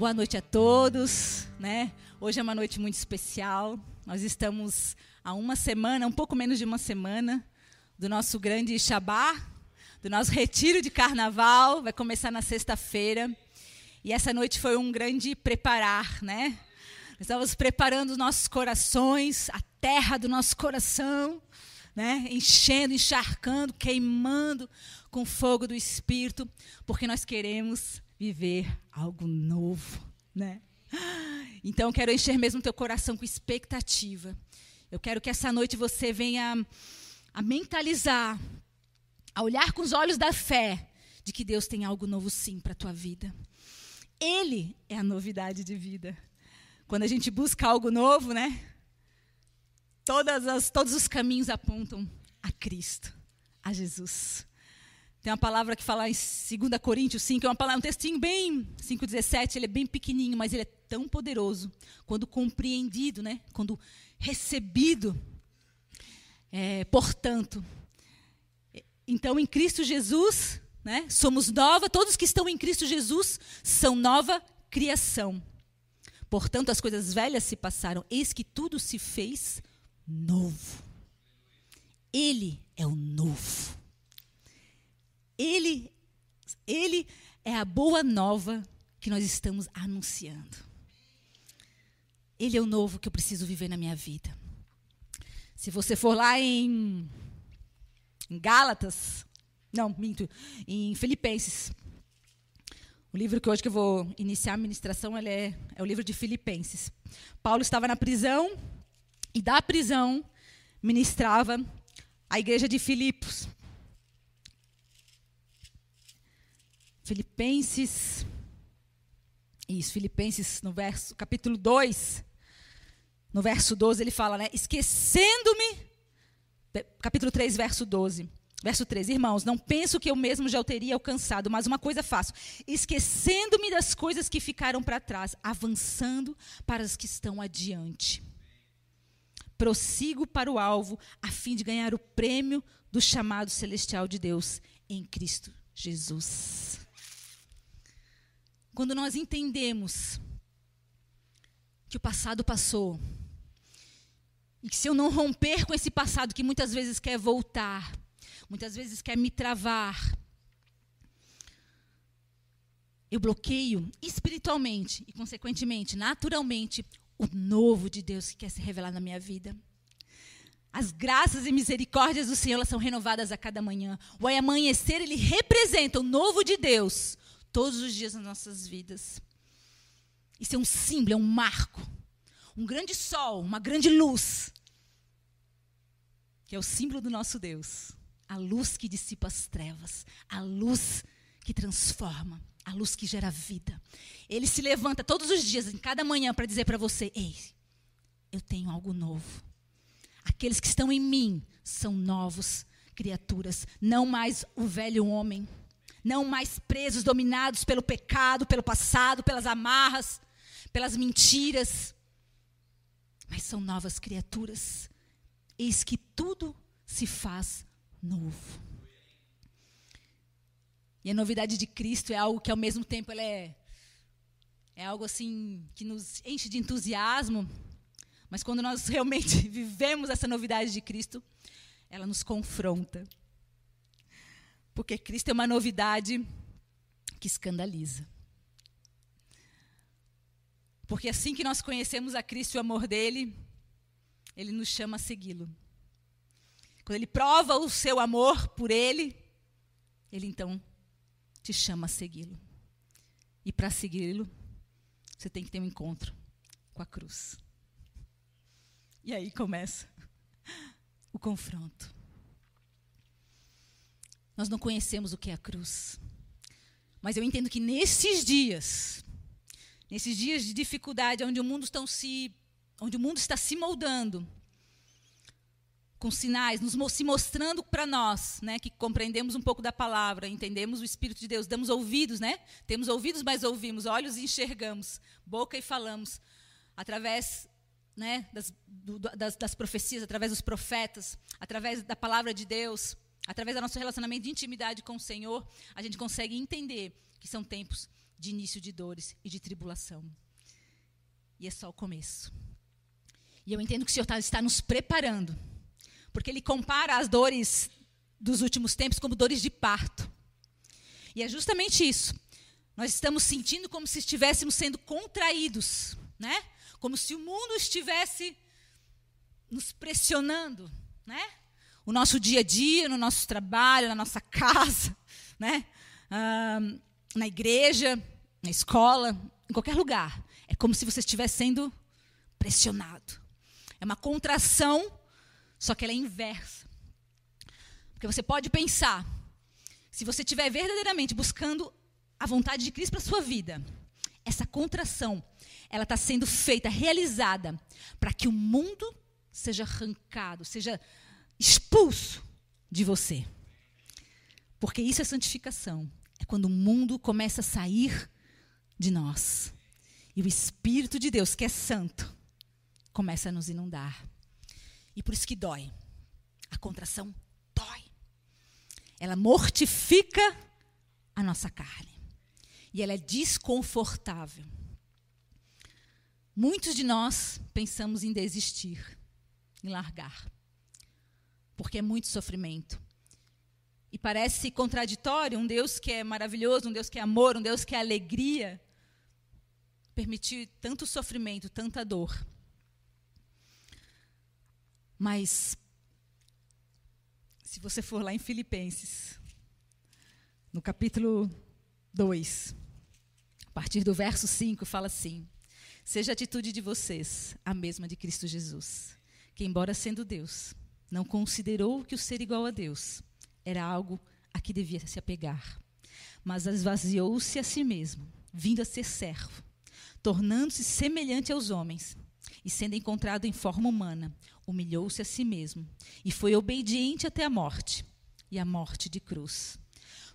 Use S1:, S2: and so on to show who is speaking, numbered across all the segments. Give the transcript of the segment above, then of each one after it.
S1: Boa noite a todos, né? Hoje é uma noite muito especial. Nós estamos há uma semana, um pouco menos de uma semana, do nosso grande Shabá, do nosso retiro de carnaval. Vai começar na sexta-feira. E essa noite foi um grande preparar, né? Nós estávamos preparando os nossos corações, a terra do nosso coração, né? Enchendo, encharcando, queimando com fogo do Espírito, porque nós queremos viver algo novo, né? Então eu quero encher mesmo teu coração com expectativa. Eu quero que essa noite você venha a mentalizar, a olhar com os olhos da fé de que Deus tem algo novo sim para a tua vida. Ele é a novidade de vida. Quando a gente busca algo novo, né? Todas as, todos os caminhos apontam a Cristo, a Jesus. Tem uma palavra que fala em 2 Coríntios 5, é uma palavra, um textinho bem, 5,17, ele é bem pequenininho, mas ele é tão poderoso, quando compreendido, né? quando recebido. É, portanto, então em Cristo Jesus, né, somos nova, todos que estão em Cristo Jesus são nova criação. Portanto, as coisas velhas se passaram, eis que tudo se fez novo. Ele é o novo. Ele, ele é a boa nova que nós estamos anunciando. Ele é o novo que eu preciso viver na minha vida. Se você for lá em, em Gálatas, não, minto, em Filipenses. O livro que hoje que eu vou iniciar a ministração é, é o livro de Filipenses. Paulo estava na prisão e da prisão ministrava a igreja de Filipos. Filipenses. Isso, Filipenses, no verso, capítulo 2, no verso 12, ele fala, né? Esquecendo-me. Capítulo 3, verso 12. Verso 13, irmãos, não penso que eu mesmo já o teria alcançado, mas uma coisa faço, esquecendo-me das coisas que ficaram para trás, avançando para as que estão adiante. Prossigo para o alvo, a fim de ganhar o prêmio do chamado celestial de Deus em Cristo Jesus. Quando nós entendemos que o passado passou, e que se eu não romper com esse passado que muitas vezes quer voltar, muitas vezes quer me travar, eu bloqueio espiritualmente e, consequentemente, naturalmente, o novo de Deus que quer se revelar na minha vida. As graças e misericórdias do Senhor são renovadas a cada manhã. O amanhecer, ele representa o novo de Deus todos os dias nas nossas vidas. Isso é um símbolo, é um marco. Um grande sol, uma grande luz. Que é o símbolo do nosso Deus. A luz que dissipa as trevas. A luz que transforma. A luz que gera vida. Ele se levanta todos os dias, em cada manhã, para dizer para você: Ei, eu tenho algo novo. Aqueles que estão em mim são novos criaturas, não mais o velho homem não mais presos, dominados pelo pecado, pelo passado, pelas amarras, pelas mentiras, mas são novas criaturas. Eis que tudo se faz novo. E a novidade de Cristo é algo que ao mesmo tempo ela é é algo assim que nos enche de entusiasmo, mas quando nós realmente vivemos essa novidade de Cristo, ela nos confronta. Porque Cristo é uma novidade que escandaliza. Porque assim que nós conhecemos a Cristo e o amor dele, ele nos chama a segui-lo. Quando ele prova o seu amor por ele, ele então te chama a segui-lo. E para segui-lo, você tem que ter um encontro com a cruz. E aí começa o confronto. Nós não conhecemos o que é a cruz. Mas eu entendo que nesses dias, nesses dias de dificuldade, onde o mundo, estão se, onde o mundo está se moldando, com sinais, nos, se mostrando para nós, né, que compreendemos um pouco da palavra, entendemos o Espírito de Deus, damos ouvidos, né? Temos ouvidos, mas ouvimos, olhos e enxergamos, boca e falamos, através né, das, do, das, das profecias, através dos profetas, através da palavra de Deus através do nosso relacionamento de intimidade com o Senhor, a gente consegue entender que são tempos de início de dores e de tribulação. E é só o começo. E eu entendo que o Senhor tá, está nos preparando, porque Ele compara as dores dos últimos tempos como dores de parto. E é justamente isso. Nós estamos sentindo como se estivéssemos sendo contraídos, né? Como se o mundo estivesse nos pressionando, né? O nosso dia a dia, no nosso trabalho, na nossa casa, né? Na igreja, na escola, em qualquer lugar. É como se você estivesse sendo pressionado. É uma contração, só que ela é inversa. Porque você pode pensar, se você estiver verdadeiramente buscando a vontade de Cristo para a sua vida, essa contração, ela está sendo feita, realizada, para que o mundo seja arrancado, seja expulso de você. Porque isso é santificação. É quando o mundo começa a sair de nós. E o Espírito de Deus, que é santo, começa a nos inundar. E por isso que dói. A contração dói. Ela mortifica a nossa carne. E ela é desconfortável. Muitos de nós pensamos em desistir, em largar, porque é muito sofrimento. E parece contraditório um Deus que é maravilhoso, um Deus que é amor, um Deus que é alegria, permitir tanto sofrimento, tanta dor. Mas, se você for lá em Filipenses, no capítulo 2, a partir do verso 5, fala assim: Seja a atitude de vocês a mesma de Cristo Jesus, que, embora sendo Deus, não considerou que o ser igual a Deus era algo a que devia se apegar, mas esvaziou-se a si mesmo, vindo a ser servo, tornando-se semelhante aos homens, e sendo encontrado em forma humana, humilhou-se a si mesmo e foi obediente até a morte e a morte de cruz.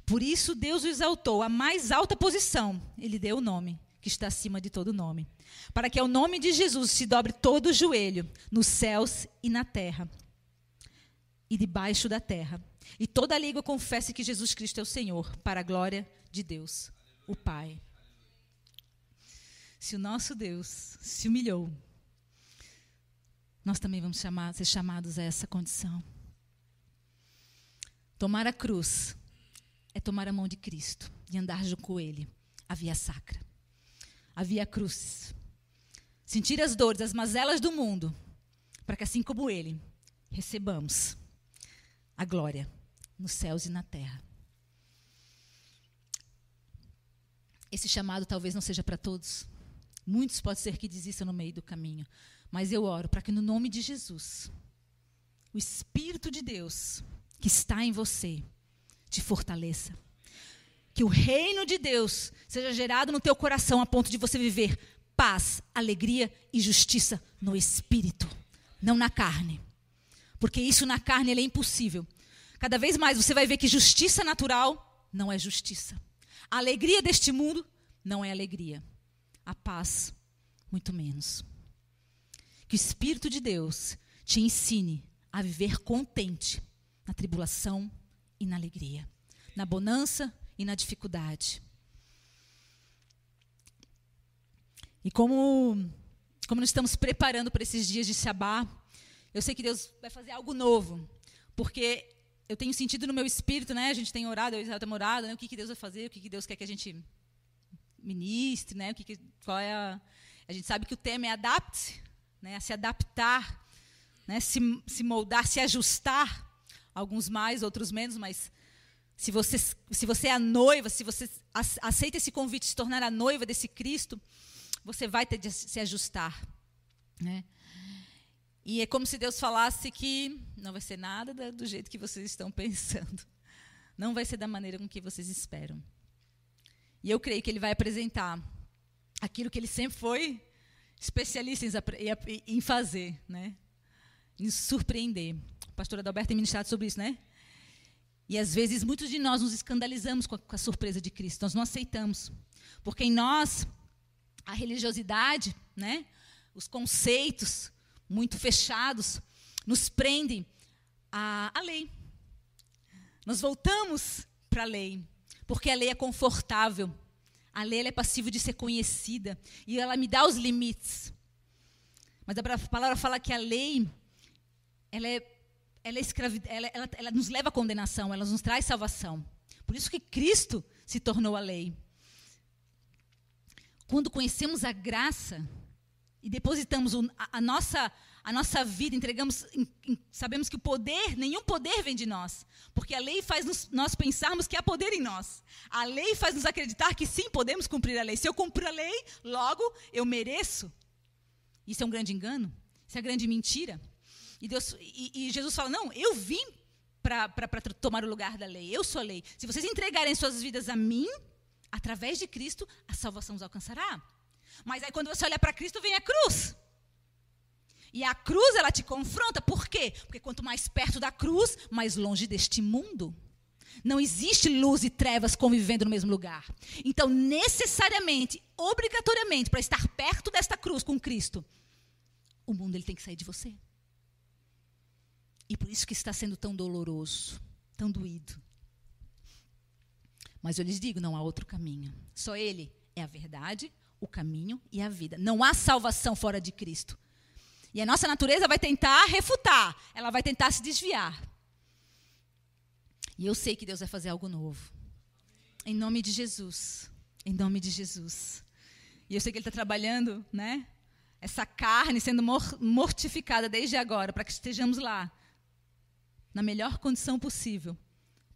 S1: Por isso Deus o exaltou à mais alta posição. Ele deu o nome que está acima de todo nome, para que ao nome de Jesus se dobre todo o joelho, nos céus e na terra, e debaixo da terra, e toda língua confesse que Jesus Cristo é o Senhor, para a glória de Deus, o Pai. Se o nosso Deus se humilhou, nós também vamos chamar, ser chamados a essa condição. Tomar a cruz é tomar a mão de Cristo e andar junto com Ele, a via sacra, a via cruz. Sentir as dores, as mazelas do mundo, para que assim como Ele, recebamos a glória nos céus e na terra. Esse chamado talvez não seja para todos. Muitos pode ser que desistam no meio do caminho. Mas eu oro para que no nome de Jesus, o Espírito de Deus que está em você te fortaleça. Que o reino de Deus seja gerado no teu coração a ponto de você viver paz, alegria e justiça no espírito, não na carne. Porque isso na carne é impossível. Cada vez mais você vai ver que justiça natural não é justiça. A alegria deste mundo não é alegria. A paz, muito menos. Que o Espírito de Deus te ensine a viver contente na tribulação e na alegria, na bonança e na dificuldade. E como, como nós estamos preparando para esses dias de Shabá, eu sei que Deus vai fazer algo novo, porque eu tenho sentido no meu espírito, né? A gente tem orado, eu e Israel temos orado, né? O que, que Deus vai fazer, o que, que Deus quer que a gente ministre, né? O que, que qual é a, a gente sabe que o tema é adapte, né, se adaptar, né, se, se moldar, se ajustar, alguns mais, outros menos, mas se você, se você é a noiva, se você aceita esse convite de se tornar a noiva desse Cristo, você vai ter de se ajustar. Né? E é como se Deus falasse que não vai ser nada do jeito que vocês estão pensando. Não vai ser da maneira com que vocês esperam. E eu creio que Ele vai apresentar aquilo que Ele sempre foi especialista em fazer, né? em surpreender. A pastora Adalberto tem ministrado sobre isso, né? E às vezes muitos de nós nos escandalizamos com a, com a, surpresa de Cristo, nós não aceitamos. Porque em nós, a religiosidade, né? os conceitos muito fechados, nos prendem à, à lei. Nós voltamos para a lei, porque a lei é confortável, A lei é passiva de ser conhecida e ela me dá os limites. Mas a palavra fala que a lei ela é, ela, é escravi, ela, ela, ela nos leva à condenação, ela nos traz salvação. Por isso que Cristo se tornou a lei. Quando conhecemos a graça e depositamos a, a nossa a nossa vida, entregamos, sabemos que o poder, nenhum poder vem de nós, porque a lei faz nos, nós pensarmos que há poder em nós. A lei faz nos acreditar que sim, podemos cumprir a lei. Se eu cumprir a lei, logo eu mereço. Isso é um grande engano, isso é uma grande mentira. E, Deus, e, e Jesus fala: não, eu vim para tomar o lugar da lei, eu sou a lei. Se vocês entregarem suas vidas a mim, através de Cristo, a salvação os alcançará. Mas aí quando você olha para Cristo, vem a cruz. E a cruz, ela te confronta. Por quê? Porque quanto mais perto da cruz, mais longe deste mundo. Não existe luz e trevas convivendo no mesmo lugar. Então, necessariamente, obrigatoriamente, para estar perto desta cruz com Cristo, o mundo ele tem que sair de você. E por isso que está sendo tão doloroso, tão doído. Mas eu lhes digo, não há outro caminho. Só ele é a verdade, o caminho e a vida. Não há salvação fora de Cristo. E a nossa natureza vai tentar refutar, ela vai tentar se desviar. E eu sei que Deus vai fazer algo novo. Em nome de Jesus. Em nome de Jesus. E eu sei que Ele está trabalhando, né? Essa carne sendo mortificada desde agora, para que estejamos lá, na melhor condição possível,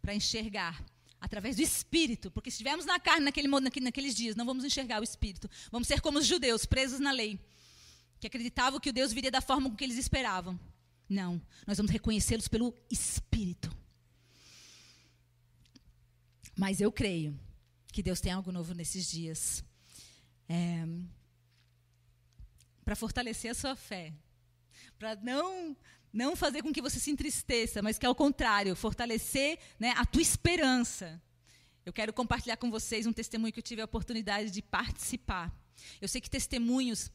S1: para enxergar através do Espírito, porque se estivermos na carne naquele, naqueles dias, não vamos enxergar o Espírito. Vamos ser como os judeus, presos na lei que acreditavam que o Deus viria da forma com que eles esperavam. Não, nós vamos reconhecê-los pelo Espírito. Mas eu creio que Deus tem algo novo nesses dias. É, para fortalecer a sua fé. Para não não fazer com que você se entristeça, mas que ao contrário, fortalecer né, a tua esperança. Eu quero compartilhar com vocês um testemunho que eu tive a oportunidade de participar. Eu sei que testemunhos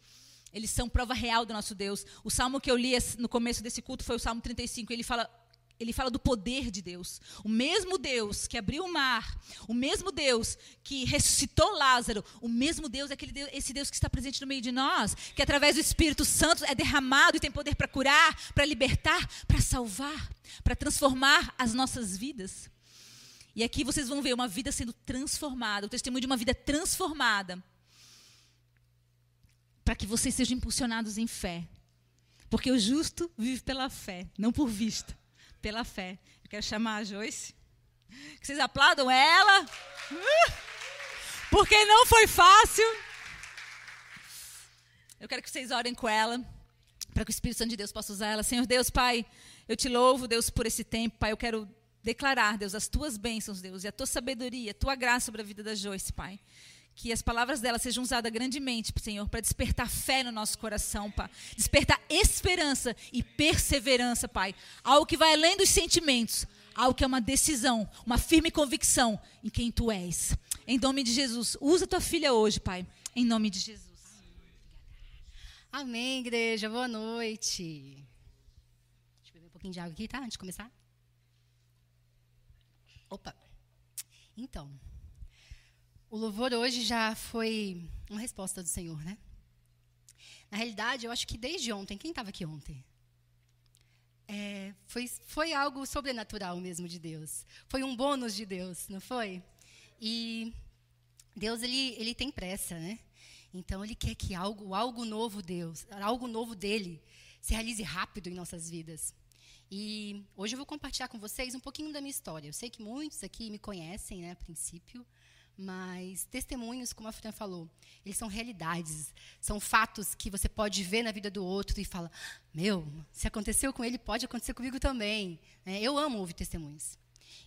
S1: eles são prova real do nosso Deus. O salmo que eu li no começo desse culto foi o Salmo 35. Ele fala, ele fala do poder de Deus. O mesmo Deus que abriu o mar, o mesmo Deus que ressuscitou Lázaro, o mesmo Deus é aquele Deus, esse Deus que está presente no meio de nós, que através do Espírito Santo é derramado e tem poder para curar, para libertar, para salvar, para transformar as nossas vidas. E aqui vocês vão ver uma vida sendo transformada, o testemunho de uma vida transformada para que vocês sejam impulsionados em fé. Porque o justo vive pela fé, não por vista, pela fé. Eu quero chamar a Joyce. Que vocês aplaudam ela. Uh! Porque não foi fácil. Eu quero que vocês orem com ela, para que o Espírito Santo de Deus possa usar ela. Senhor Deus, Pai, eu te louvo, Deus, por esse tempo. Pai, eu quero declarar, Deus, as tuas bênçãos, Deus, e a tua sabedoria, a tua graça sobre a vida da Joyce, Pai que as palavras dela sejam usadas grandemente, Senhor, para despertar fé no nosso coração, Pai. Despertar esperança e perseverança, Pai. Algo que vai além dos sentimentos, algo que é uma decisão, uma firme convicção em quem Tu és. Em nome de Jesus, usa tua filha hoje, Pai. Em nome de Jesus.
S2: Amém, igreja. Boa noite. Deixa eu beber um pouquinho de água aqui, tá? Antes de começar. Opa. Então, o louvor hoje já foi uma resposta do Senhor, né? Na realidade, eu acho que desde ontem, quem estava aqui ontem? É, foi, foi algo sobrenatural mesmo de Deus. Foi um bônus de Deus, não foi? E Deus ele, ele tem pressa, né? Então ele quer que algo, algo novo Deus, algo novo dele se realize rápido em nossas vidas. E hoje eu vou compartilhar com vocês um pouquinho da minha história. Eu sei que muitos aqui me conhecem, né, a princípio, mas testemunhos, como a Fran falou, eles são realidades, são fatos que você pode ver na vida do outro e fala: meu, se aconteceu com ele, pode acontecer comigo também. É, eu amo ouvir testemunhos.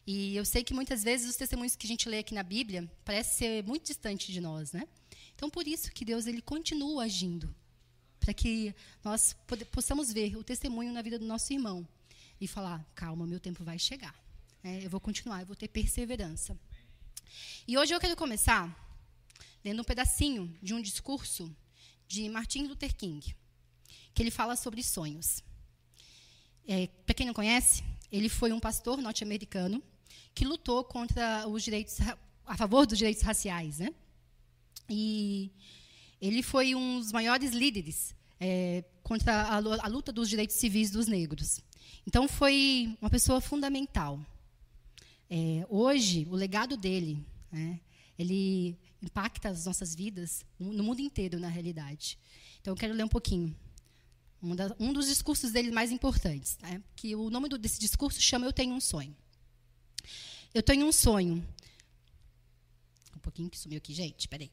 S2: E eu sei que muitas vezes os testemunhos que a gente lê aqui na Bíblia parecem ser muito distantes de nós, né? Então por isso que Deus ele continua agindo, para que nós possamos ver o testemunho na vida do nosso irmão e falar: calma, meu tempo vai chegar. É, eu vou continuar, eu vou ter perseverança. E hoje eu quero começar lendo um pedacinho de um discurso de Martin Luther King, que ele fala sobre sonhos. É, Para quem não conhece, ele foi um pastor norte-americano que lutou contra os direitos a favor dos direitos raciais, né? E ele foi um dos maiores líderes é, contra a, a, luta dos direitos civis dos negros. Então, foi uma pessoa fundamental. É, hoje, o legado dele, né, ele impacta as nossas vidas no mundo inteiro, na realidade. Então, eu quero ler um pouquinho. Um, da, um dos discursos dele mais importantes. Né, que o nome do, desse discurso chama Eu Tenho um Sonho. Eu tenho um sonho. Um pouquinho que sumiu aqui, gente. Peraí.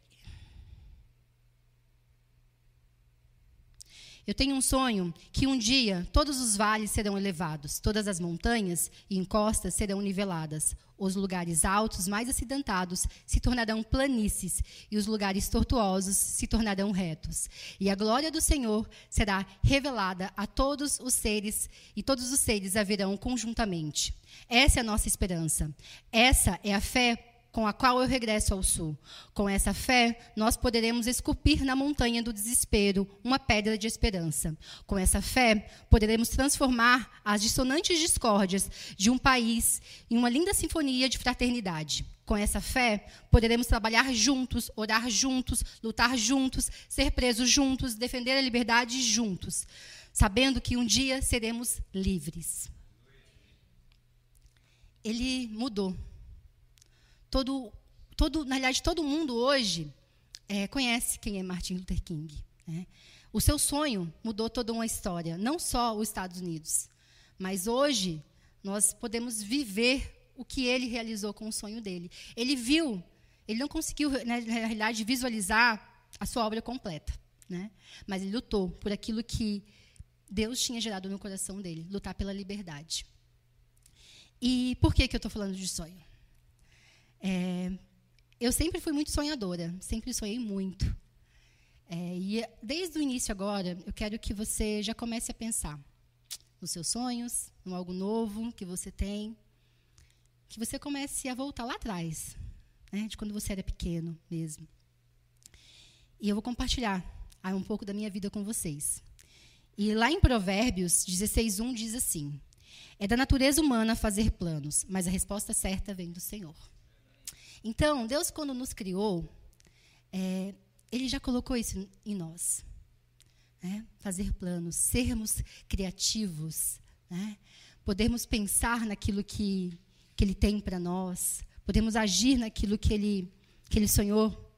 S2: Eu tenho um sonho que um dia todos os vales serão elevados, todas as montanhas e encostas serão niveladas. Os lugares altos, mais acidentados, se tornarão planícies, e os lugares tortuosos se tornarão retos. E a glória do Senhor será revelada a todos os seres, e todos os seres a verão conjuntamente. Essa é a nossa esperança. Essa é a fé com a qual eu regresso ao sul. Com essa fé, nós poderemos esculpir na montanha do desespero uma pedra de esperança. Com essa fé, poderemos transformar as dissonantes discórdias de um país em uma linda sinfonia de fraternidade. Com essa fé, poderemos trabalhar juntos, orar juntos, lutar juntos, ser presos juntos, defender a liberdade juntos, sabendo que um dia seremos livres. Ele mudou todo, todo, na realidade, todo mundo hoje é, conhece quem é Martin Luther King. Né? O seu sonho mudou toda uma história, não só os Estados Unidos, mas hoje nós podemos viver o que ele realizou com o sonho dele. Ele viu, ele não conseguiu, na realidade, visualizar a sua obra completa, né? mas ele lutou por aquilo que Deus tinha gerado no coração dele, lutar pela liberdade. E por que, que eu estou falando de sonho? É, eu sempre fui muito sonhadora, sempre sonhei muito. É, e desde o início agora, eu quero que você já comece a pensar nos seus sonhos, em algo novo que você tem, que você comece a voltar lá atrás, né, de quando você era pequeno mesmo. E eu vou compartilhar um pouco da minha vida com vocês. E lá em Provérbios 16:1 diz assim: É da natureza humana fazer planos, mas a resposta certa vem do Senhor. Então, Deus, quando nos criou, é, Ele já colocou isso em nós. Né? Fazer planos, sermos criativos, né? podermos pensar naquilo que, que Ele tem para nós, podemos agir naquilo que Ele, que ele sonhou.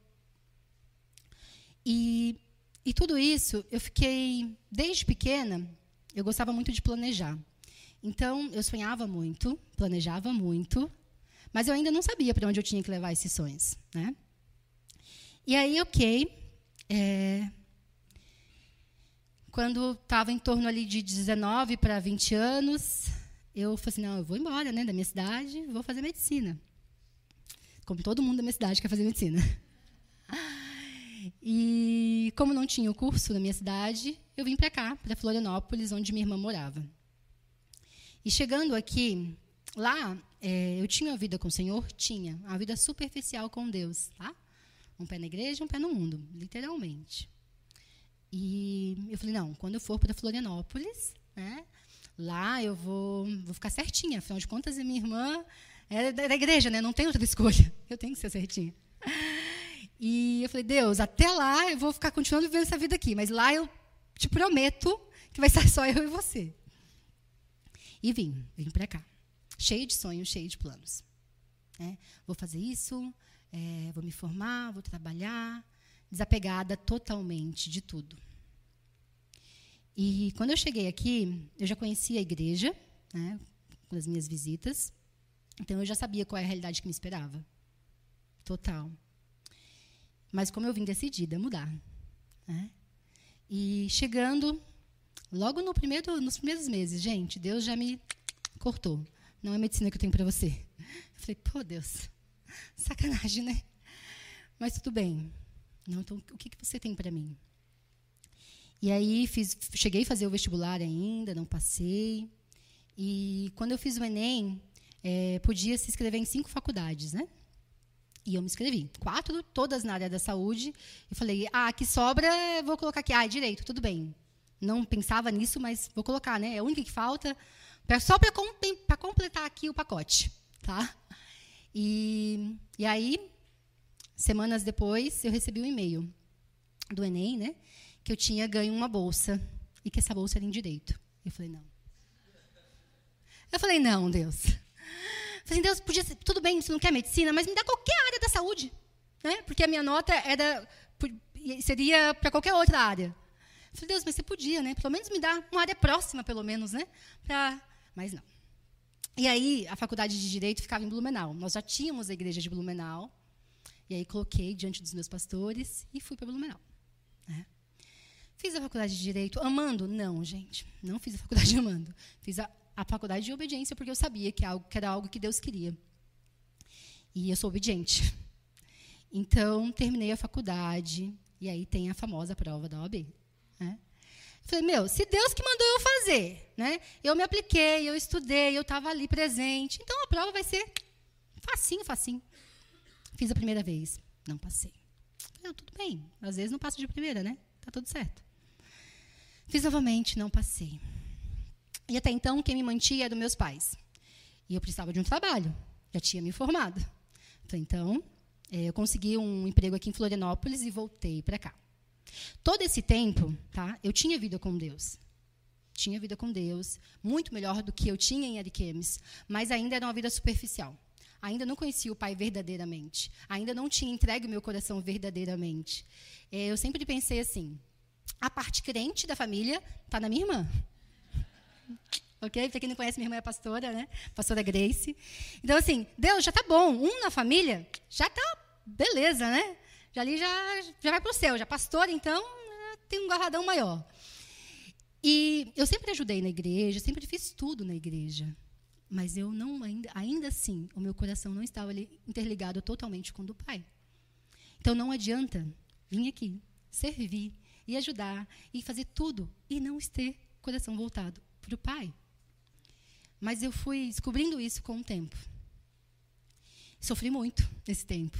S2: E, e tudo isso, eu fiquei, desde pequena, eu gostava muito de planejar. Então, eu sonhava muito, planejava muito, mas eu ainda não sabia para onde eu tinha que levar esses sonhos. Né? E aí, ok. É, quando estava em torno ali de 19 para 20 anos, eu falei assim, não, eu vou embora né, da minha cidade, vou fazer medicina. Como todo mundo da minha cidade quer fazer medicina. E como não tinha o curso na minha cidade, eu vim para cá, para Florianópolis, onde minha irmã morava. E chegando aqui, lá é, eu tinha uma vida com o Senhor? Tinha. Uma vida superficial com Deus, tá? Um pé na igreja, um pé no mundo, literalmente. E eu falei, não, quando eu for para Florianópolis, né, lá eu vou, vou ficar certinha. Afinal de contas, a minha irmã é da, igreja, né? Não tem outra escolha. Eu tenho que ser certinha. E eu falei, Deus, até lá eu vou ficar continuando vivendo essa vida aqui, mas lá eu te prometo que vai ser só eu e você. E vim, vim para cá cheio de sonhos, cheio de planos. É, vou fazer isso, é, vou me formar, vou trabalhar, desapegada totalmente de tudo. E quando eu cheguei aqui, eu já conhecia a igreja, né, com as minhas visitas, então eu já sabia qual é a realidade que me esperava. Total. Mas como eu vim decidida a mudar. Né? E chegando, logo no primeiro, nos primeiros meses, gente, Deus já me cortou. Não é medicina que eu tenho para você. Eu falei, pô, Deus, sacanagem, né? Mas tudo bem. Não, então, o que, que você tem para mim? E aí, fiz, cheguei a fazer o vestibular ainda, não passei. E quando eu fiz o Enem, é, podia se inscrever em cinco faculdades, né? E eu me inscrevi. Quatro, todas na área da saúde. E falei, ah, que sobra, vou colocar aqui. Ah, direito, tudo bem. Não pensava nisso, mas vou colocar, né? É a única que falta. Só para completar aqui o pacote. Tá? E, e aí, semanas depois, eu recebi um e-mail do Enem, né? Que eu tinha ganho uma bolsa e que essa bolsa era em direito. Eu falei, não. Eu falei, não, Deus. Eu falei, Deus, podia ser, tudo bem, você não quer medicina, mas me dá qualquer área da saúde. Né? Porque a minha nota era, seria para qualquer outra área. Eu falei, Deus, mas você podia, né? Pelo menos me dá uma área próxima, pelo menos, né? Pra... Mas não. E aí, a faculdade de Direito ficava em Blumenau. Nós já tínhamos a igreja de Blumenau. E aí, coloquei diante dos meus pastores e fui para Blumenau. Né? Fiz a faculdade de Direito amando? Não, gente. Não fiz a faculdade amando. Fiz a, a faculdade de obediência porque eu sabia que, algo, que era algo que Deus queria. E eu sou obediente. Então, terminei a faculdade. E aí tem a famosa prova da OAB. Né? Falei, meu, se Deus que mandou eu fazer, né? Eu me apliquei, eu estudei, eu estava ali presente. Então a prova vai ser facinho, facinho. Fiz a primeira vez, não passei. Falei, tudo bem, às vezes não passo de primeira, né? Tá tudo certo. Fiz novamente, não passei. E até então quem me mantinha era meus pais. E eu precisava de um trabalho, já tinha me formado. Então, eh, eu consegui um emprego aqui em Florianópolis e voltei para cá. Todo esse tempo, tá, eu tinha vida com Deus. Tinha vida com Deus, muito melhor do que eu tinha em Ariquemes, mas ainda era uma vida superficial. Ainda não conhecia o Pai verdadeiramente. Ainda não tinha entregue o meu coração verdadeiramente. É, eu sempre pensei assim: a parte crente da família está na minha irmã. Ok? Para quem não conhece, minha irmã é pastora, né? Pastora Grace. Então, assim, Deus já está bom. Um na família já está beleza, né? Já ali já, já vai para o céu, já pastor, então tem um garradão maior. E eu sempre ajudei na igreja, sempre fiz tudo na igreja. Mas eu não ainda, ainda assim, o meu coração não estava ali interligado totalmente com o do Pai. Então não adianta vir aqui, servir e ajudar e fazer tudo e não ter coração voltado para o Pai. Mas eu fui descobrindo isso com o tempo. Sofri muito nesse tempo.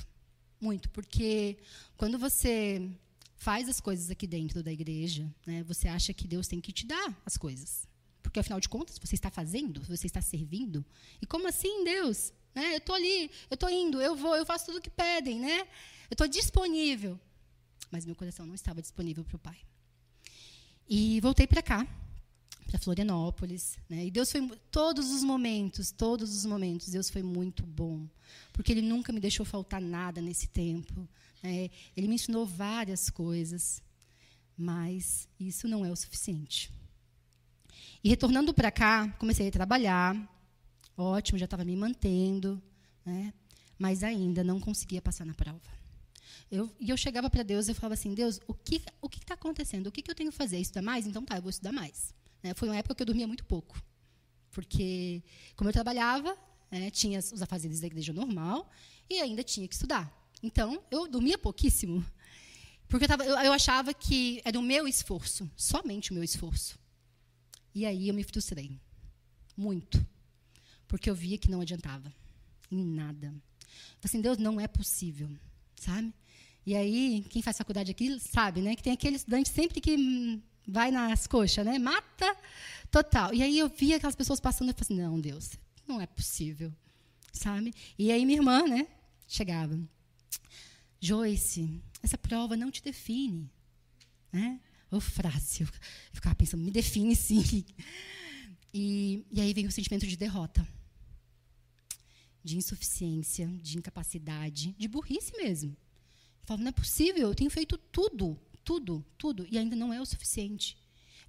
S2: Muito, porque quando você faz as coisas aqui dentro da igreja, né, você acha que Deus tem que te dar as coisas. Porque, afinal de contas, você está fazendo, você está servindo. E como assim, Deus? Né, eu estou ali, eu estou indo, eu vou, eu faço tudo o que pedem. Né? Eu estou disponível. Mas meu coração não estava disponível para o Pai. E voltei para cá, para Florianópolis. Né? E Deus foi todos os momentos, todos os momentos, Deus foi muito bom, porque Ele nunca me deixou faltar nada nesse tempo. Né? Ele me ensinou várias coisas, mas isso não é o suficiente. E retornando para cá, comecei a trabalhar, ótimo, já estava me mantendo, né? mas ainda não conseguia passar na prova. Eu, e eu chegava para Deus e falava assim, Deus, o que o está acontecendo? O que, que eu tenho que fazer? Estudar mais? Então tá, eu vou estudar mais. Né? Foi uma época que eu dormia muito pouco. Porque, como eu trabalhava, né, tinha os afazeres da igreja normal e ainda tinha que estudar. Então, eu dormia pouquíssimo. Porque eu, tava, eu, eu achava que era o meu esforço, somente o meu esforço. E aí eu me frustrei. Muito. Porque eu via que não adiantava. Em nada. Assim, Deus, não é possível. Sabe? E aí, quem faz faculdade aqui sabe, né? Que tem aquele estudante sempre que hum, vai nas coxas, né? Mata total. E aí eu via aquelas pessoas passando e falei assim, não, Deus, não é possível, sabe? E aí minha irmã, né, chegava. Joyce, essa prova não te define, né? Ô frase, eu ficava pensando, me define sim. E, e aí veio o sentimento de derrota, de insuficiência, de incapacidade, de burrice mesmo. Eu falava, não é possível, eu tenho feito tudo, tudo, tudo, e ainda não é o suficiente.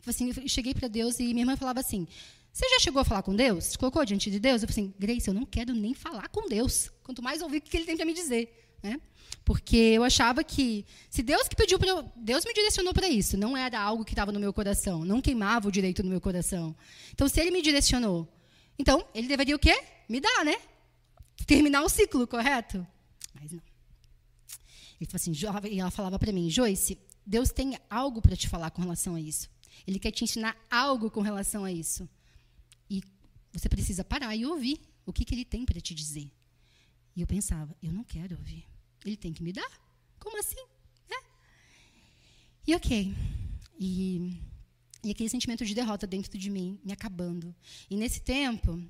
S2: Assim, eu cheguei para Deus e minha irmã falava assim: Você já chegou a falar com Deus? Se colocou diante de Deus? Eu falei assim: Grace, eu não quero nem falar com Deus. Quanto mais ouvir o que ele tem para me dizer. Né? Porque eu achava que, se Deus que pediu para eu. Deus me direcionou para isso, não era algo que estava no meu coração, não queimava o direito no meu coração. Então, se ele me direcionou, então, ele deveria o quê? Me dar, né? Terminar o ciclo, correto? Mas não. Ele falou assim, e ela falava para mim, Joyce, Deus tem algo para te falar com relação a isso. Ele quer te ensinar algo com relação a isso. E você precisa parar e ouvir o que, que ele tem para te dizer. E eu pensava, eu não quero ouvir. Ele tem que me dar? Como assim? É. E ok. E, e aquele sentimento de derrota dentro de mim, me acabando. E nesse tempo,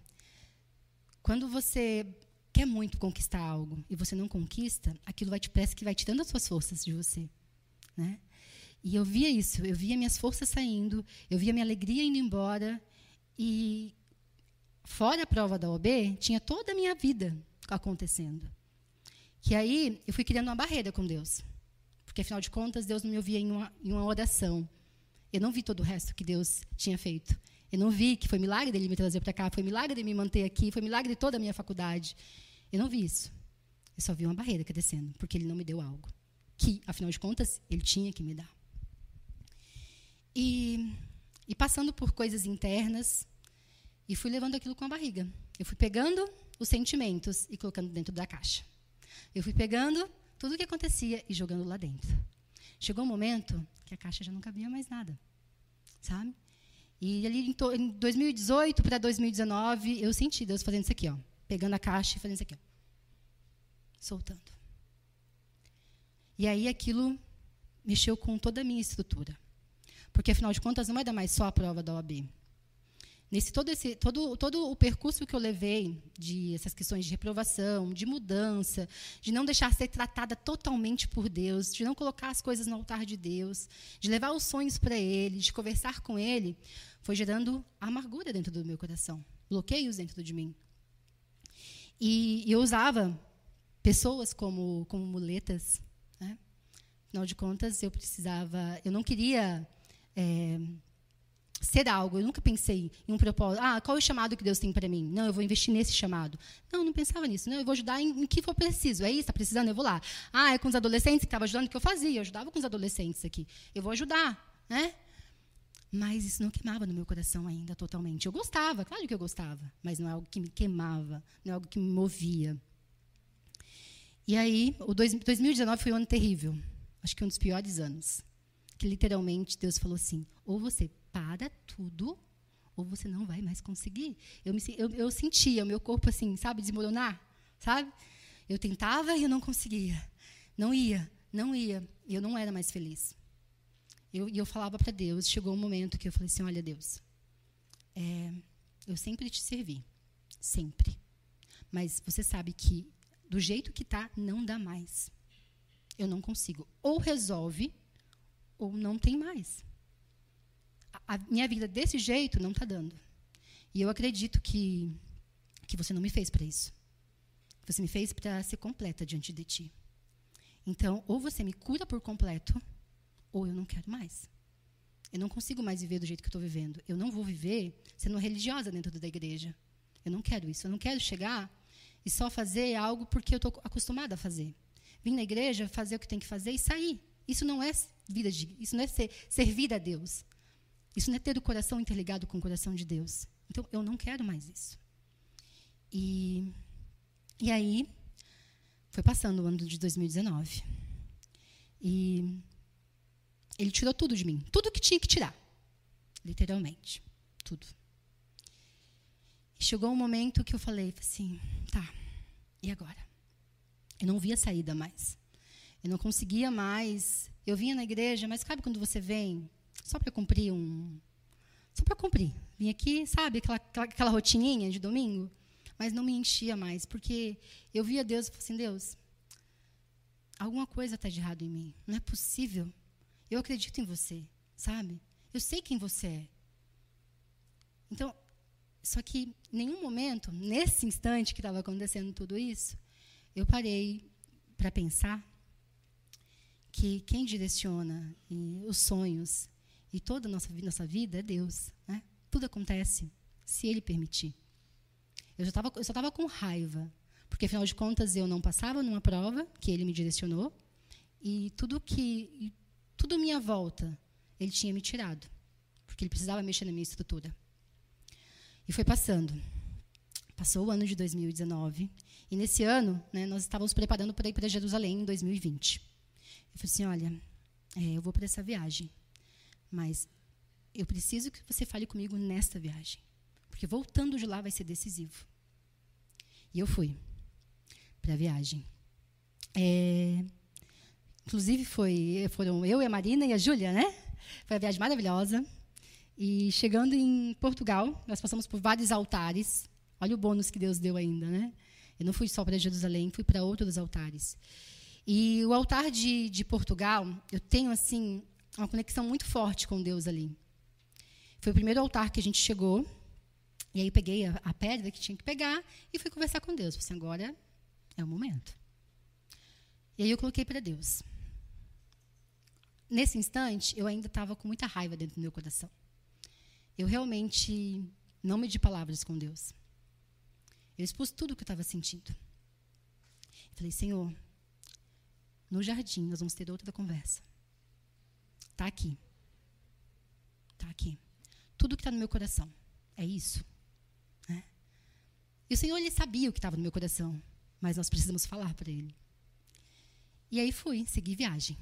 S2: quando você quer muito conquistar algo e você não conquista, aquilo vai te parece que vai tirando as suas forças de você, né? E eu via isso, eu via minhas forças saindo, eu via minha alegria indo embora e fora a prova da OB, tinha toda a minha vida acontecendo. Que aí eu fui criando uma barreira com Deus. Porque afinal de contas, Deus não me ouvia em uma, em uma oração. Eu não vi todo o resto que Deus tinha feito. Eu não vi que foi milagre dele me trazer para cá, foi milagre de me manter aqui, foi milagre de toda a minha faculdade. Eu não vi isso. Eu só vi uma barreira crescendo, porque ele não me deu algo que, afinal de contas, ele tinha que me dar. E, e passando por coisas internas, e fui levando aquilo com a barriga. Eu fui pegando os sentimentos e colocando dentro da caixa. Eu fui pegando tudo o que acontecia e jogando lá dentro. Chegou um momento que a caixa já não cabia mais nada, sabe? E ali em, 2018 para 2019, eu senti Deus fazendo isso aqui, ó, pegando a caixa e fazendo isso aqui, ó, soltando. E aí aquilo mexeu com toda a minha estrutura. Porque afinal de contas não é dar mais só a prova da OAB. Nesse todo esse todo todo o percurso que eu levei de essas questões de reprovação, de mudança, de não deixar ser tratada totalmente por Deus, de não colocar as coisas no altar de Deus, de levar os sonhos para ele, de conversar com ele, foi gerando amargura dentro do meu coração, bloqueios dentro de mim. E, eu usava pessoas como como muletas, né? Afinal de contas, eu precisava, eu não queria é, ser algo. Eu nunca pensei em um propósito. Ah, qual é o chamado que Deus tem para mim? Não, eu vou investir nesse chamado. Não, não pensava nisso. Não, eu vou ajudar em, em que for preciso. É isso, está precisando, eu vou lá. Ah, é com os adolescentes que estava ajudando, o que eu fazia? Eu ajudava com os adolescentes aqui. Eu vou ajudar, né? Mas isso não queimava no meu coração ainda totalmente. Eu gostava, claro que eu gostava, mas não é algo que me queimava, não é algo que me movia. E aí, o dois, 2019 foi um ano terrível. Acho que um dos piores anos. Que literalmente Deus falou assim: ou você para tudo ou você não vai mais conseguir. Eu, me, eu, eu sentia o meu corpo assim, sabe, desmoronar, sabe? Eu tentava e eu não conseguia. Não ia, não ia. E eu não era mais feliz. Eu, e eu falava para Deus, chegou um momento que eu falei assim, olha Deus, é, eu sempre te servi, sempre. Mas você sabe que do jeito que está, não dá mais. Eu não consigo. Ou resolve, ou não tem mais a minha vida desse jeito não está dando. E eu acredito que, que você não me fez para isso. Você me fez para ser completa diante de ti. Então, ou você me cura por completo, ou eu não quero mais. Eu não consigo mais viver do jeito que estou vivendo. Eu não vou viver sendo religiosa dentro da igreja. Eu não quero isso. Eu não quero chegar e só fazer algo porque eu estou acostumada a fazer. Vim na igreja, fazer o que tem que fazer e sair. Isso não é vida de, isso não é ser, servir a Deus. Isso não é ter o coração interligado com o coração de Deus. Então, eu não quero mais isso. E, e aí, foi passando o ano de 2019. E ele tirou tudo de mim. Tudo que tinha que tirar. Literalmente. Tudo. Chegou um momento que eu falei assim: tá, e agora? Eu não via saída mais. Eu não conseguia mais. Eu vinha na igreja, mas sabe quando você vem só para cumprir um. Só para cumprir. Vim aqui, sabe, aquela, aquela, aquela rotininha de domingo, mas não me enchia mais, porque eu via Deus e falei assim: Deus, alguma coisa está de errado em mim. Não é possível. Eu acredito em você, sabe? Eu sei quem você é. Então, só que em nenhum momento, nesse instante que estava acontecendo tudo isso, eu parei para pensar que quem direciona os sonhos e toda a nossa, nossa vida é Deus. Né? Tudo acontece se Ele permitir. Eu, só estava com raiva, porque afinal de contas eu não passava numa prova que Ele me direcionou e tudo que tudo minha volta Ele tinha me tirado, porque Ele precisava mexer na minha estrutura. E foi passando. Passou o ano de 2019 e nesse ano né, nós estávamos preparando para ir para Jerusalém em 2020. Eu falei assim, olha, é, eu vou para essa viagem. Mas eu preciso que você fale comigo nesta viagem. Porque voltando de lá vai ser decisivo. E eu fui para a viagem. É, inclusive foi, foram eu e a Marina e a Júlia, né? Foi uma viagem maravilhosa. E chegando em Portugal, nós passamos por vários altares. Olha o bônus que Deus deu ainda, né? Eu não fui só para Jerusalém, fui para outros altares. E o altar de, de Portugal, eu tenho assim uma conexão muito forte com Deus ali. Foi o primeiro altar que a gente chegou. E aí eu peguei a, a pedra que tinha que pegar e fui conversar com Deus. Falei assim, agora é o momento. E aí eu coloquei para Deus. Nesse instante, eu ainda estava com muita raiva dentro do meu coração. Eu realmente não medi palavras com Deus. Eu expus tudo o que eu estava sentindo. falei, Senhor, no jardim nós vamos ter outra conversa. Está aqui. Está aqui. Tudo que está no meu coração. É isso. Né? E o Senhor, Ele sabia o que estava no meu coração. Mas nós precisamos falar para Ele. E aí fui, segui viagem.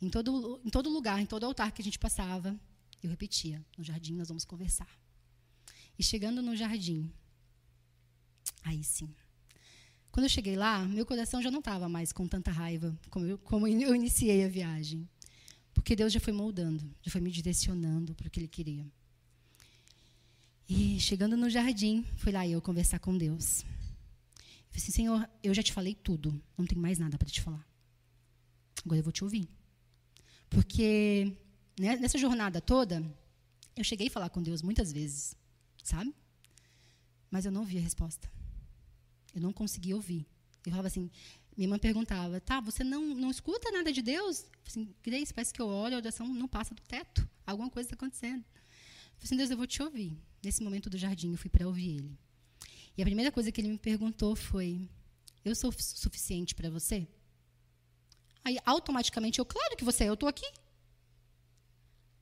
S2: Em todo, em todo lugar, em todo altar que a gente passava, eu repetia: no jardim nós vamos conversar. E chegando no jardim, aí sim. Quando eu cheguei lá, meu coração já não estava mais com tanta raiva como eu, como eu iniciei a viagem. Porque Deus já foi moldando, já foi me direcionando para o que Ele queria. E chegando no jardim, fui lá eu conversar com Deus. Eu falei assim, Senhor, eu já te falei tudo, não tem mais nada para te falar. Agora eu vou te ouvir. Porque né, nessa jornada toda, eu cheguei a falar com Deus muitas vezes, sabe? Mas eu não ouvi a resposta. Eu não conseguia ouvir. Eu falava assim, minha mãe perguntava, tá, você não, não escuta nada de Deus? Assim, Grace, parece que eu oro, a oração não passa do teto. Alguma coisa está acontecendo. Eu falei assim, Deus, eu vou te ouvir. Nesse momento do jardim, eu fui para ouvir ele. E a primeira coisa que ele me perguntou foi, eu sou suficiente para você? Aí, automaticamente, eu, claro que você é, eu estou aqui.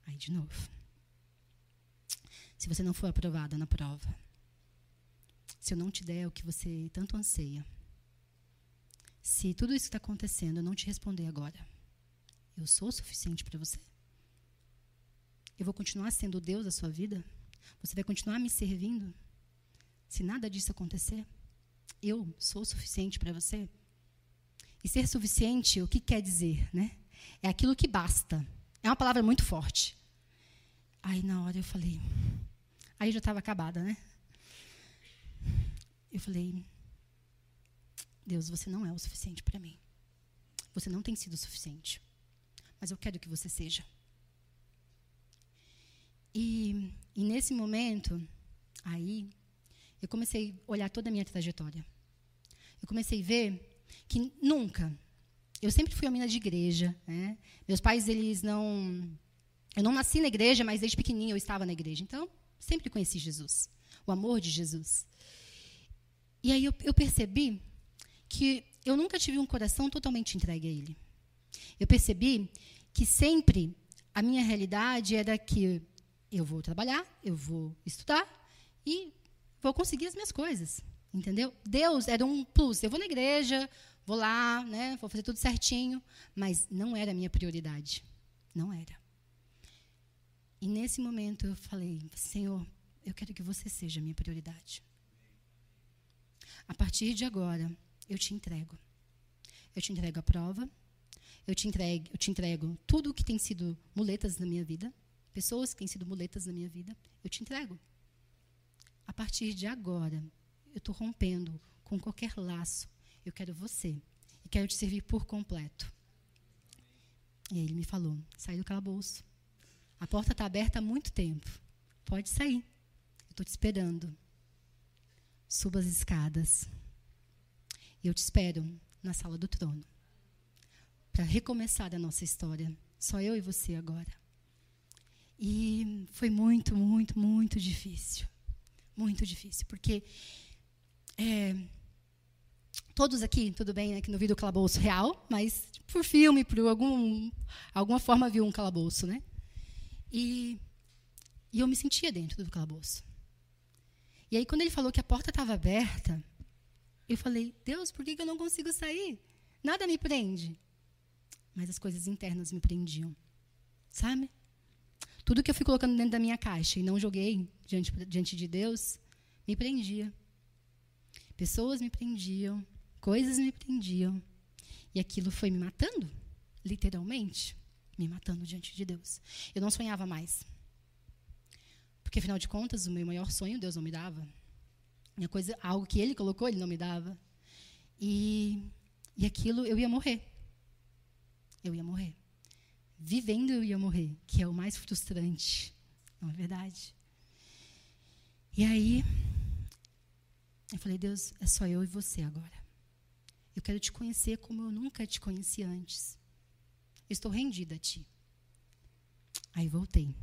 S2: Aí, de novo. Se você não for aprovada na prova, se eu não te der o que você tanto anseia, se tudo isso que está acontecendo eu não te responder agora, eu sou o suficiente para você? Eu vou continuar sendo o Deus da sua vida? Você vai continuar me servindo? Se nada disso acontecer, eu sou o suficiente para você? E ser suficiente, o que quer dizer, né? É aquilo que basta. É uma palavra muito forte. Aí na hora eu falei, aí já estava acabada, né? Eu falei, Deus, você não é o suficiente para mim. Você não tem sido o suficiente. Mas eu quero que você seja. E, e nesse momento, aí, eu comecei a olhar toda a minha trajetória. Eu comecei a ver que nunca. Eu sempre fui uma menina de igreja. Né? Meus pais, eles não. Eu não nasci na igreja, mas desde pequenininha eu estava na igreja. Então, sempre conheci Jesus. O amor de Jesus. E aí eu, eu percebi que eu nunca tive um coração totalmente entregue a Ele. Eu percebi que sempre a minha realidade era que eu vou trabalhar, eu vou estudar e vou conseguir as minhas coisas. Entendeu? Deus era um plus. Eu vou na igreja, vou lá, né, vou fazer tudo certinho, mas não era a minha prioridade. Não era. E nesse momento eu falei, Senhor, eu quero que você seja a minha prioridade. A partir de agora, eu te entrego. Eu te entrego a prova, eu te entrego, eu te entrego tudo o que tem sido muletas na minha vida, pessoas que têm sido muletas na minha vida, eu te entrego. A partir de agora, eu estou rompendo com qualquer laço. Eu quero você. E quero te servir por completo. E aí ele me falou: sai do calabouço. A porta está aberta há muito tempo. Pode sair. Eu estou te esperando. Suba as escadas. E eu te espero na sala do trono. Para recomeçar a nossa história. Só eu e você agora. E foi muito, muito, muito difícil. Muito difícil. Porque é, todos aqui, tudo bem, né, que não viram o calabouço real, mas por filme, por algum, alguma forma viu um calabouço, né? E, e eu me sentia dentro do calabouço. E aí, quando ele falou que a porta estava aberta, eu falei, Deus, por que, eu não consigo sair? Nada me prende. Mas as coisas internas me prendiam. Sabe? Tudo que eu fui colocando dentro da minha caixa e não joguei diante, diante de Deus, me prendia. Pessoas me prendiam, coisas me prendiam. E aquilo foi me matando, literalmente, me matando diante de Deus. Eu não sonhava mais. Porque, afinal de contas, o meu maior sonho Deus não me dava. Minha coisa, algo que ele colocou, ele não me dava. E, e aquilo eu ia morrer. Eu ia morrer. Vivendo eu ia morrer, que é o mais frustrante. Não é verdade? E aí, eu falei, Deus, é só eu e você agora. Eu quero te conhecer como eu nunca te conheci antes. Estou rendida a ti. Aí voltei.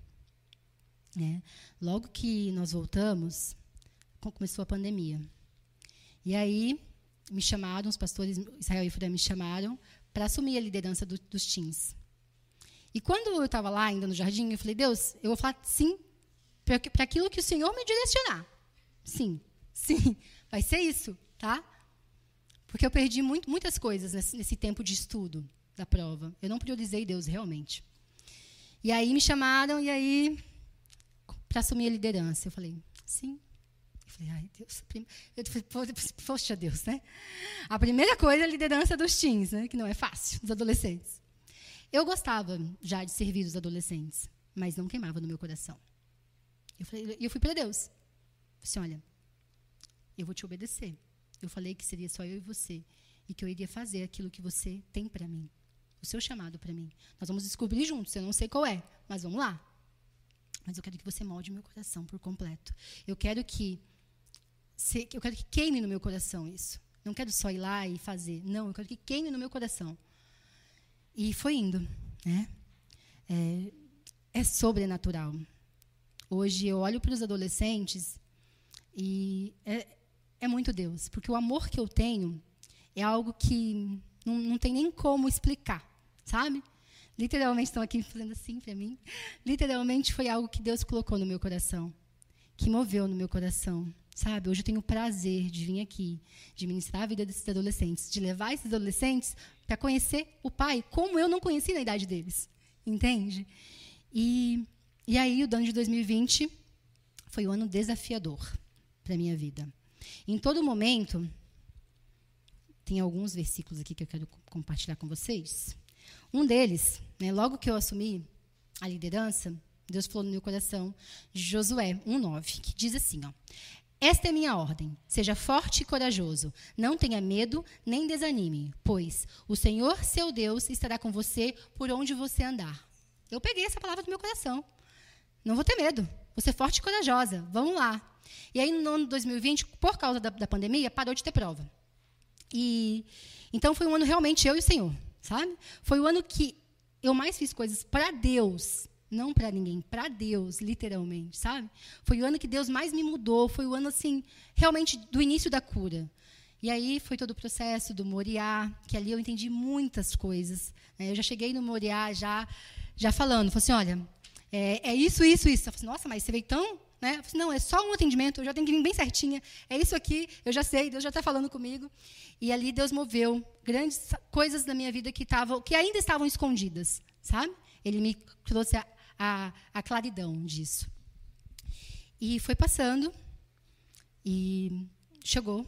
S2: Né? Logo que nós voltamos, começou a pandemia. E aí me chamaram, os pastores Israel e Fran me chamaram para assumir a liderança do, dos teens. E quando eu estava lá ainda no jardim, eu falei, Deus, eu vou falar sim para aquilo que o Senhor me direcionar. Sim, sim, vai ser isso, tá? Porque eu perdi muito, muitas coisas nesse, nesse tempo de estudo da prova. Eu não priorizei Deus realmente. E aí me chamaram, e aí, para assumir a liderança. Eu falei, sim. Eu falei, ai, Deus. Eu falei, poxa, Deus, né? A primeira coisa é a liderança dos teens, né? Que não é fácil, dos adolescentes. Eu gostava já de servir os adolescentes, mas não queimava no meu coração. Eu, eu fui para Deus. Eu falei assim, olha, eu vou te obedecer. Eu falei que seria só eu e você e que eu iria fazer aquilo que você tem para mim, o seu chamado para mim. Nós vamos descobrir juntos. Eu não sei qual é, mas vamos lá. Mas eu quero que você molde meu coração por completo. Eu quero que eu quero que queime no meu coração isso. Não quero só ir lá e fazer. Não, eu quero que queime no meu coração. E foi indo, né? É, é sobrenatural. Hoje eu olho para os adolescentes e é, é muito Deus, porque o amor que eu tenho é algo que não, não tem nem como explicar, sabe? Literalmente estão aqui fazendo assim para mim. Literalmente foi algo que Deus colocou no meu coração, que moveu no meu coração, sabe? Hoje eu tenho o prazer de vir aqui, de ministrar a vida desses adolescentes, de levar esses adolescentes para conhecer o Pai como eu não conheci na idade deles, entende? E e aí, o ano de 2020 foi um ano desafiador para a minha vida. Em todo momento, tem alguns versículos aqui que eu quero compartilhar com vocês. Um deles, né, logo que eu assumi a liderança, Deus falou no meu coração, Josué 1,9, que diz assim: ó, Esta é minha ordem, seja forte e corajoso, não tenha medo nem desanime, pois o Senhor seu Deus estará com você por onde você andar. Eu peguei essa palavra do meu coração. Não vou ter medo. Vou ser forte e corajosa. Vamos lá. E aí, no ano 2020, por causa da, da pandemia, parou de ter prova. E então foi um ano realmente eu e o Senhor, sabe? Foi o ano que eu mais fiz coisas para Deus, não para ninguém, para Deus, literalmente, sabe? Foi o ano que Deus mais me mudou, foi o ano assim, realmente do início da cura. E aí foi todo o processo do Moriá, que ali eu entendi muitas coisas. Né? Eu já cheguei no Moriá já já falando, falei assim, olha, é, é isso, isso, isso. Eu falei, assim, nossa, mas você veio tão. Né? Falei, assim, não, é só um atendimento, eu já tenho que vir bem certinha. É isso aqui, eu já sei, Deus já está falando comigo. E ali Deus moveu grandes coisas na minha vida que, tavam, que ainda estavam escondidas, sabe? Ele me trouxe a, a, a claridão disso. E foi passando, e chegou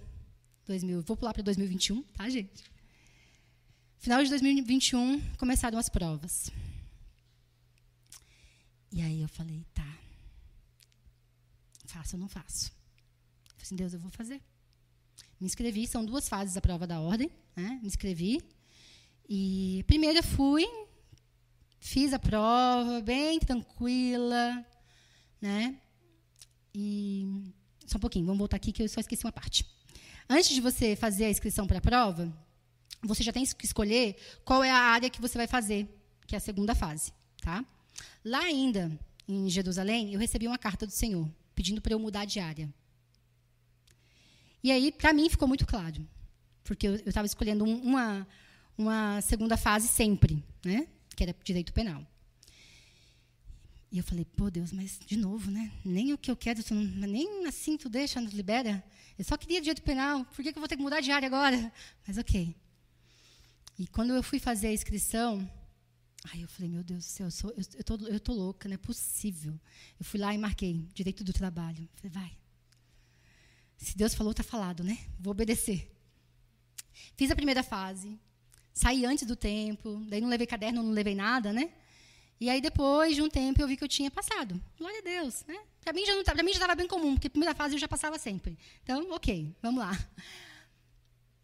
S2: 2000, vou pular para 2021, tá, gente? Final de 2021, começaram as provas. E aí eu falei, tá. Faço ou não faço? Eu falei assim, Deus, eu vou fazer. Me inscrevi, são duas fases da prova da ordem, né? Me inscrevi. E primeiro eu fui, fiz a prova, bem tranquila, né? E só um pouquinho, vamos voltar aqui que eu só esqueci uma parte. Antes de você fazer a inscrição para a prova, você já tem que escolher qual é a área que você vai fazer, que é a segunda fase, tá? Lá ainda, em Jerusalém, eu recebi uma carta do Senhor, pedindo para eu mudar de área. E aí, para mim, ficou muito claro. Porque eu estava escolhendo um, uma, uma segunda fase sempre, né? que era direito penal. E eu falei, pô, Deus, mas de novo, né? Nem o que eu quero, tu nem assim tu deixa, nos libera. Eu só queria direito penal, por que, que eu vou ter que mudar de área agora? Mas ok. E quando eu fui fazer a inscrição, Aí eu falei, meu Deus do céu, eu, sou, eu, eu, tô, eu tô louca, não é possível. Eu fui lá e marquei, direito do trabalho. Falei, vai. Se Deus falou, está falado, né? Vou obedecer. Fiz a primeira fase, saí antes do tempo, daí não levei caderno, não levei nada, né? E aí, depois de um tempo, eu vi que eu tinha passado. Glória a Deus. Né? Para mim, já estava bem comum, porque a primeira fase eu já passava sempre. Então, ok, vamos lá.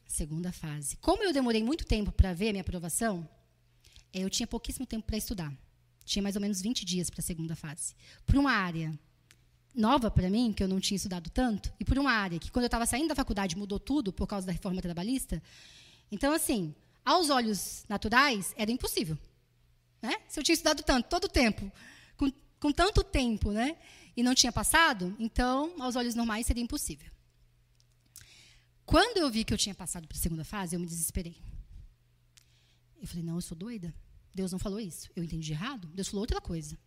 S2: Segunda fase. Como eu demorei muito tempo para ver a minha aprovação, eu tinha pouquíssimo tempo para estudar. Tinha mais ou menos 20 dias para a segunda fase. Por uma área nova para mim, que eu não tinha estudado tanto, e por uma área que, quando eu estava saindo da faculdade, mudou tudo por causa da reforma trabalhista. Então, assim, aos olhos naturais, era impossível. Né? Se eu tinha estudado tanto, todo o tempo, com, com tanto tempo, né? e não tinha passado, então, aos olhos normais, seria impossível. Quando eu vi que eu tinha passado para a segunda fase, eu me desesperei. Eu falei, não, eu sou doida. Deus não falou isso. Eu entendi errado. Deus falou outra coisa.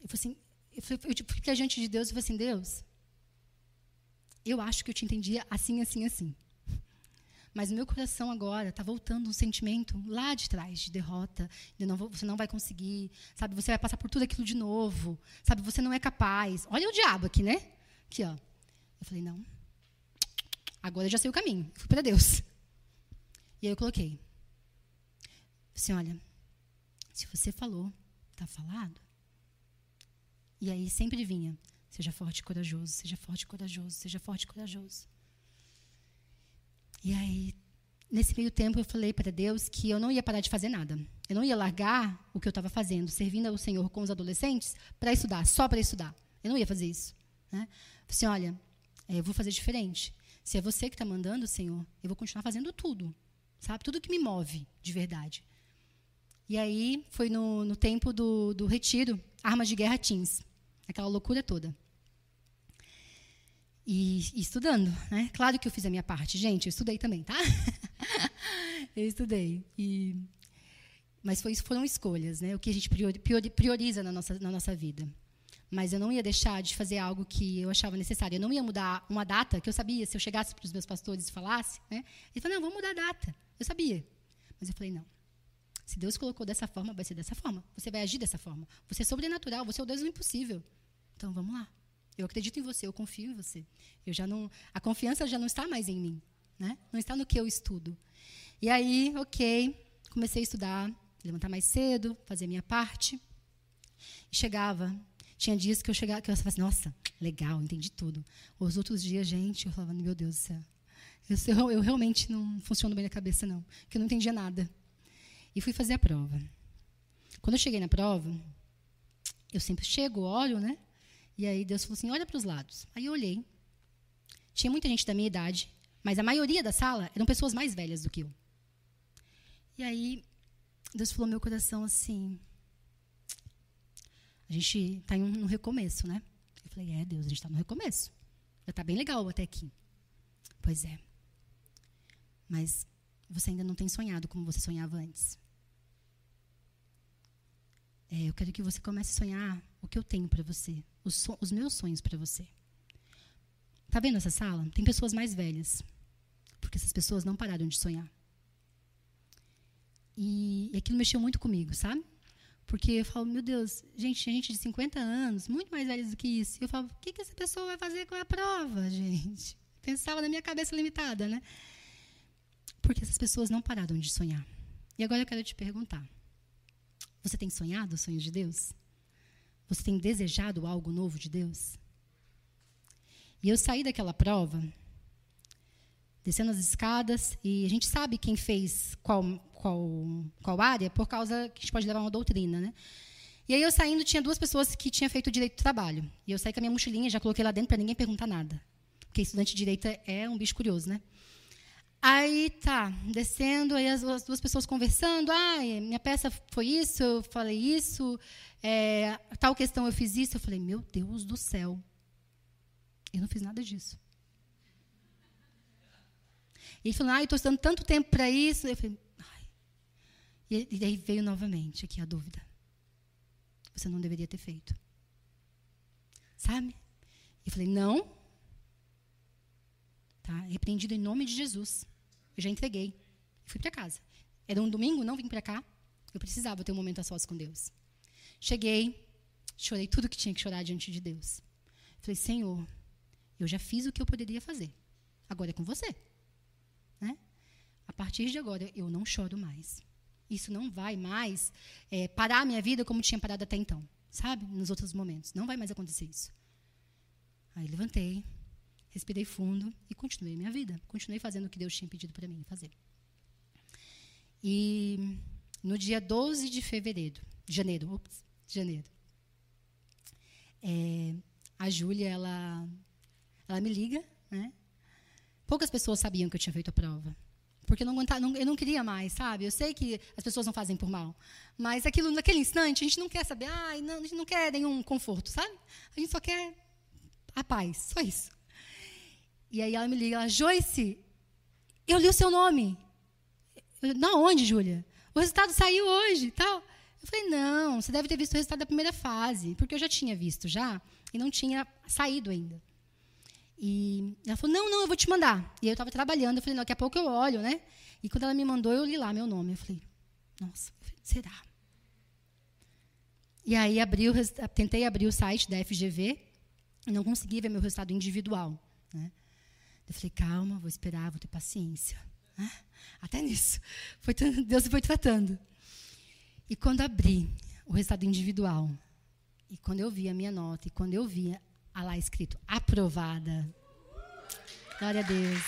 S2: Eu falei assim, eu, fui, eu tipo, fiquei diante de Deus e falei assim, Deus, eu acho que eu te entendia assim, assim, assim. Mas meu coração agora está voltando um sentimento lá de trás, de derrota, de não, você não vai conseguir, sabe? Você vai passar por tudo aquilo de novo, sabe? Você não é capaz. Olha o diabo aqui, né? Aqui, ó. Eu falei, não. Agora eu já sei o caminho. Fui para Deus. E aí eu coloquei. Assim, olha, se você falou, está falado. E aí sempre vinha, seja forte e corajoso, seja forte e corajoso, seja forte e corajoso. E aí, nesse meio tempo, eu falei para Deus que eu não ia parar de fazer nada. Eu não ia largar o que eu estava fazendo, servindo ao Senhor com os adolescentes, para estudar, só para estudar. Eu não ia fazer isso. Né? Falei assim, olha, é, eu vou fazer diferente. Se é você que está mandando, Senhor, eu vou continuar fazendo tudo. Sabe? Tudo que me move, de verdade. E aí, foi no, no tempo do, do retiro, Armas de Guerra Teams. Aquela loucura toda. E, e, estudando, né? Claro que eu fiz a minha parte, gente. Eu estudei também, tá? eu estudei. E, mas foi, foram escolhas, né? O que a gente prioriza na nossa, na nossa vida. Mas eu não ia deixar de fazer algo que eu achava necessário. Eu não ia mudar uma data que eu sabia, se eu chegasse para os meus pastores e falasse, né? Eles falaram, não, vamos mudar a data. Eu sabia. Mas eu falei, não. Se Deus colocou dessa forma, vai ser dessa forma. Você vai agir dessa forma. Você é sobrenatural, você é o Deus do impossível. Então vamos lá. Eu acredito em você, eu confio em você. Eu já não, a confiança já não está mais em mim, né? Não está no que eu estudo. E aí, ok, comecei a estudar, levantar mais cedo, fazer a minha parte. E chegava, tinha dias que eu chegava, que eu falava assim, nossa, legal, entendi tudo. Os outros dias, gente, eu falava, meu Deus do céu. Eu, eu realmente não funciono bem na cabeça, não, porque eu não entendia nada. E fui fazer a prova. Quando eu cheguei na prova, eu sempre chego, olho, né? E aí Deus falou assim: olha para os lados. Aí eu olhei. Tinha muita gente da minha idade, mas a maioria da sala eram pessoas mais velhas do que eu. E aí Deus falou meu coração assim: a gente está em um recomeço, né? Eu falei: é, Deus, a gente está no recomeço. Já está bem legal até aqui. Pois é. Mas você ainda não tem sonhado como você sonhava antes. É, eu quero que você comece a sonhar o que eu tenho para você, os, so os meus sonhos para você. Tá vendo essa sala? Tem pessoas mais velhas, porque essas pessoas não pararam de sonhar. E, e aquilo mexeu muito comigo, sabe? Porque eu falo, meu Deus, gente, gente de 50 anos, muito mais velhos do que isso. E eu falo, o que, que essa pessoa vai fazer com a prova, gente? Pensava na minha cabeça limitada, né? Porque essas pessoas não pararam de sonhar. E agora eu quero te perguntar: você tem sonhado os sonhos de Deus? Você tem desejado algo novo de Deus? E eu saí daquela prova, descendo as escadas, e a gente sabe quem fez qual, qual, qual área, por causa que a gente pode levar uma doutrina, né? E aí eu saindo, tinha duas pessoas que tinham feito direito do trabalho. E eu saí com a minha mochilinha, já coloquei lá dentro para ninguém perguntar nada. Porque estudante de direito é um bicho curioso, né? Aí tá, descendo, aí as, as, duas pessoas conversando. Ah, minha peça foi isso, eu falei isso, é, tal questão eu fiz isso. Eu falei, meu Deus do céu, eu não fiz nada disso. E ele falou, ah, eu estou estudando tanto tempo para isso. Eu falei, ai. E, e veio novamente aqui a dúvida. Você não deveria ter feito. Sabe? Eu falei, não, Tá? Repreendido em nome de Jesus. Eu já entreguei. Fui para casa. Era um domingo, não vim para cá. Eu precisava ter um momento a sós com Deus. Cheguei, chorei tudo que tinha que chorar diante de Deus. Falei, Senhor, eu já fiz o que eu poderia fazer. Agora é com você. Né? A partir de agora, eu não choro mais. Isso não vai mais é, parar a minha vida como tinha parado até então, sabe? Nos outros momentos. Não vai mais acontecer isso. Aí levantei, respirei fundo e continuei minha vida. Continuei fazendo o que Deus tinha pedido para mim fazer. E no dia 12 de fevereiro, janeiro, ops, janeiro, é, a Júlia, ela, ela me liga, né? Poucas pessoas sabiam que eu tinha feito a prova. Porque eu não, não, eu não queria mais, sabe? Eu sei que as pessoas não fazem por mal. Mas aquilo, naquele instante, a gente não quer saber, ai, não, a gente não quer nenhum conforto, sabe? A gente só quer a paz, só isso. E aí ela me liga, ela, Joyce, eu li o seu nome. Eu, na onde, Júlia? O resultado saiu hoje, tal. Eu falei, não, você deve ter visto o resultado da primeira fase, porque eu já tinha visto já e não tinha saído ainda. E ela falou, não, não, eu vou te mandar. E aí eu estava trabalhando, eu falei, daqui a pouco eu olho, né? E quando ela me mandou, eu li lá meu nome. Eu falei, nossa, será? E aí abri tentei abrir o site da FGV e não consegui ver meu resultado individual. Né? Eu falei, calma, vou esperar, vou ter paciência. Até nisso. Foi, Deus foi tratando. E quando abri o resultado individual, e quando eu vi a minha nota, e quando eu vi a lá escrito aprovada. Glória a Deus.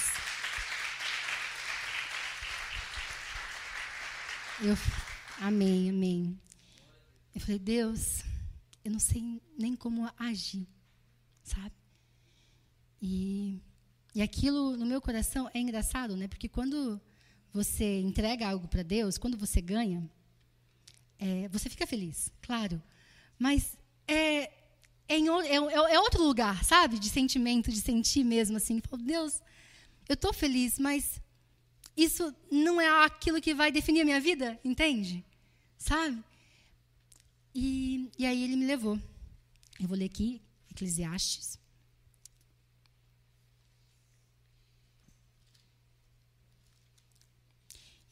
S2: Eu, amém, amém. Eu falei, Deus, eu não sei nem como agir, sabe? E, e aquilo no meu coração é engraçado, né? Porque quando você entrega algo para Deus, quando você ganha, é, você fica feliz, claro. Mas é, é, em, é, é, outro lugar, sabe? De sentimento, de sentir mesmo assim. Falo, Deus, eu estou feliz, mas isso não é aquilo que vai definir a minha vida, entende? Sabe? E, e aí ele me levou. Eu vou ler aqui, Eclesiastes.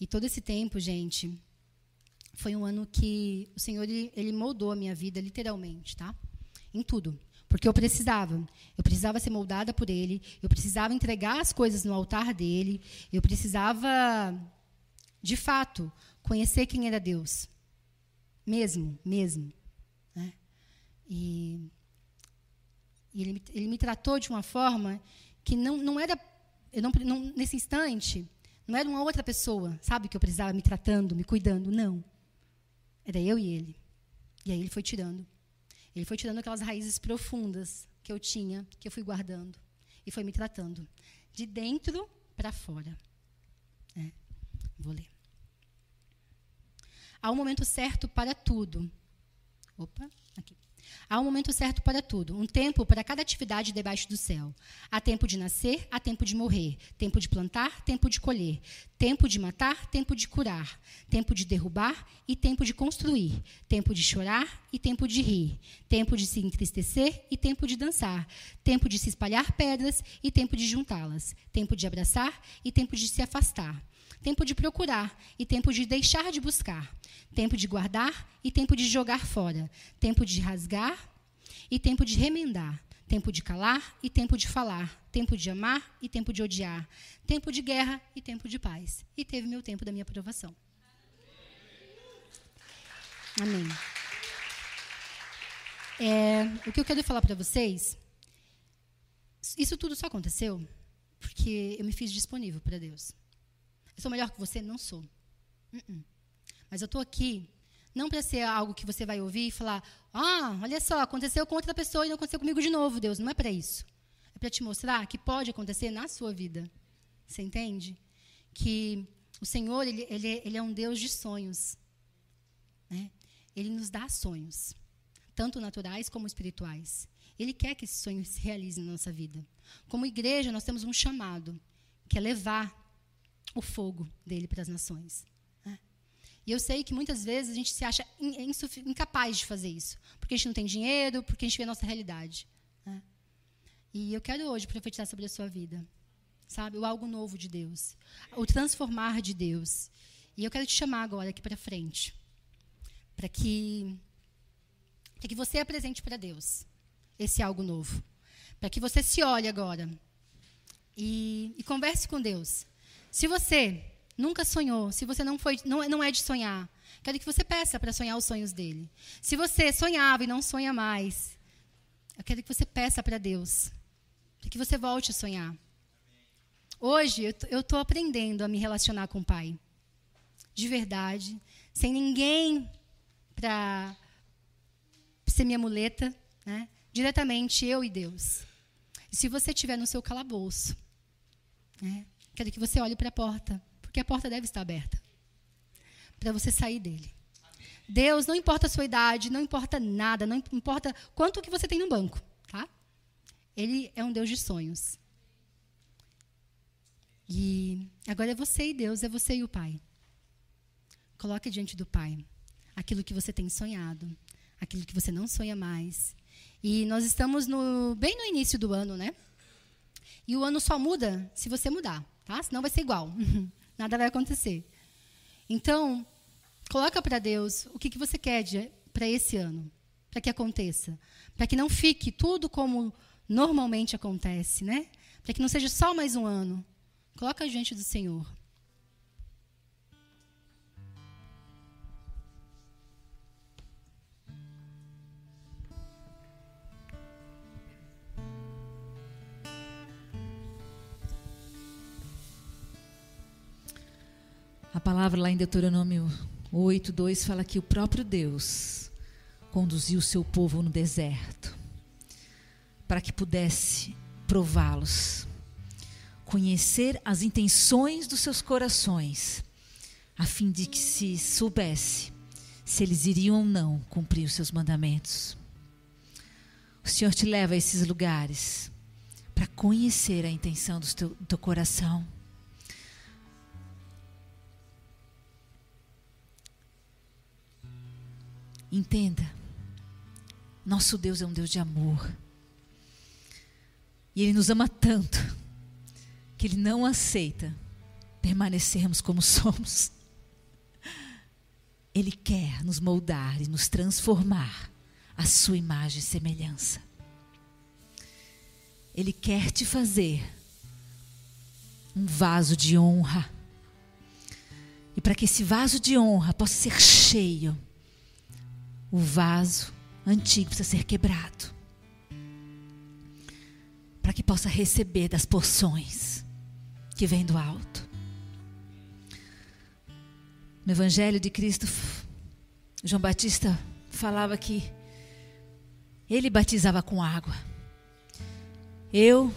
S2: E todo esse tempo, gente, foi um ano que o Senhor ele, moldou a minha vida literalmente, tá? Em tudo. Porque eu precisava. Eu precisava ser moldada por Ele. Eu precisava entregar as coisas no altar dele. Eu precisava, de fato, conhecer quem era Deus. Mesmo, mesmo. Né? E, e ele, ele, me tratou de uma forma que não, não era. Eu não, não, nesse instante, não era uma outra pessoa, sabe, que eu precisava me tratando, me cuidando. Não. Era eu e ele. E aí ele foi tirando. Ele foi tirando aquelas raízes profundas que eu tinha, que eu fui guardando. E foi me tratando. De dentro para fora. É. Vou ler. Há um momento certo para tudo. Opa. Há um momento certo para tudo, um tempo para cada atividade debaixo do céu. Há tempo de nascer, há tempo de morrer, tempo de plantar, tempo de colher, tempo de matar, tempo de curar, tempo de derrubar e tempo de construir, tempo de chorar e tempo de rir, tempo de se entristecer e tempo de dançar, tempo de se espalhar pedras e tempo de juntá-las, tempo de abraçar e tempo de se afastar tempo de procurar e tempo de deixar de buscar, tempo de guardar e tempo de jogar fora, tempo de rasgar e tempo de remendar, tempo de calar e tempo de falar, tempo de amar e tempo de odiar, tempo de guerra e tempo de paz. E teve meu tempo da minha aprovação. Amém. É, o que eu quero falar para vocês, isso tudo só aconteceu porque eu me fiz disponível para Deus. Eu sou melhor que você? Não sou. Uh -uh. Mas eu estou aqui não para ser algo que você vai ouvir e falar: ah, olha só, aconteceu com outra pessoa e não aconteceu comigo de novo, Deus. Não é para isso. É para te mostrar que pode acontecer na sua vida. Você entende? Que o Senhor, ele, ele, ele é um Deus de sonhos. Né? Ele nos dá sonhos, tanto naturais como espirituais. Ele quer que esses sonhos se realizem na nossa vida. Como igreja, nós temos um chamado, que é levar o fogo dele para as nações. Né? E eu sei que muitas vezes a gente se acha incapaz de fazer isso, porque a gente não tem dinheiro, porque a gente vê a nossa realidade. Né? E eu quero hoje profetizar sobre a sua vida, sabe? O algo novo de Deus, o transformar de Deus. E eu quero te chamar agora aqui para frente, para que, para que você apresente para Deus esse algo novo, para que você se olhe agora e, e converse com Deus se você nunca sonhou, se você não, foi, não, não é de sonhar, quero que você peça para sonhar os sonhos dele. Se você sonhava e não sonha mais, eu quero que você peça para Deus, para que você volte a sonhar. Hoje eu estou aprendendo a me relacionar com o Pai, de verdade, sem ninguém para ser minha muleta, né? diretamente eu e Deus. E se você estiver no seu calabouço, né? Quero que você olhe para a porta, porque a porta deve estar aberta para você sair dele. Deus, não importa a sua idade, não importa nada, não importa quanto que você tem no banco, tá? Ele é um Deus de sonhos. E agora é você e Deus, é você e o Pai. Coloque diante do Pai aquilo que você tem sonhado, aquilo que você não sonha mais. E nós estamos no, bem no início do ano, né? E o ano só muda se você mudar, tá? Senão vai ser igual. Nada vai acontecer. Então, coloca para Deus o que, que você quer para esse ano, para que aconteça, para que não fique tudo como normalmente acontece, né? Para que não seja só mais um ano. Coloca diante do Senhor.
S1: Palavra lá em Deuteronômio 8, 2 fala que o próprio Deus conduziu o seu povo no deserto para que pudesse prová-los, conhecer as intenções dos seus corações, a fim de que se soubesse se eles iriam ou não cumprir os seus mandamentos. O Senhor te leva a esses lugares para conhecer a intenção do teu, do teu coração Entenda, nosso Deus é um Deus de amor. E Ele nos ama tanto que Ele não aceita permanecermos como somos. Ele quer nos moldar e nos transformar à sua imagem e semelhança. Ele quer te fazer um vaso de honra. E para que esse vaso de honra possa ser cheio, o vaso antigo precisa ser quebrado. Para que possa receber das porções que vêm do alto. No Evangelho de Cristo, João Batista falava que ele batizava com água. Eu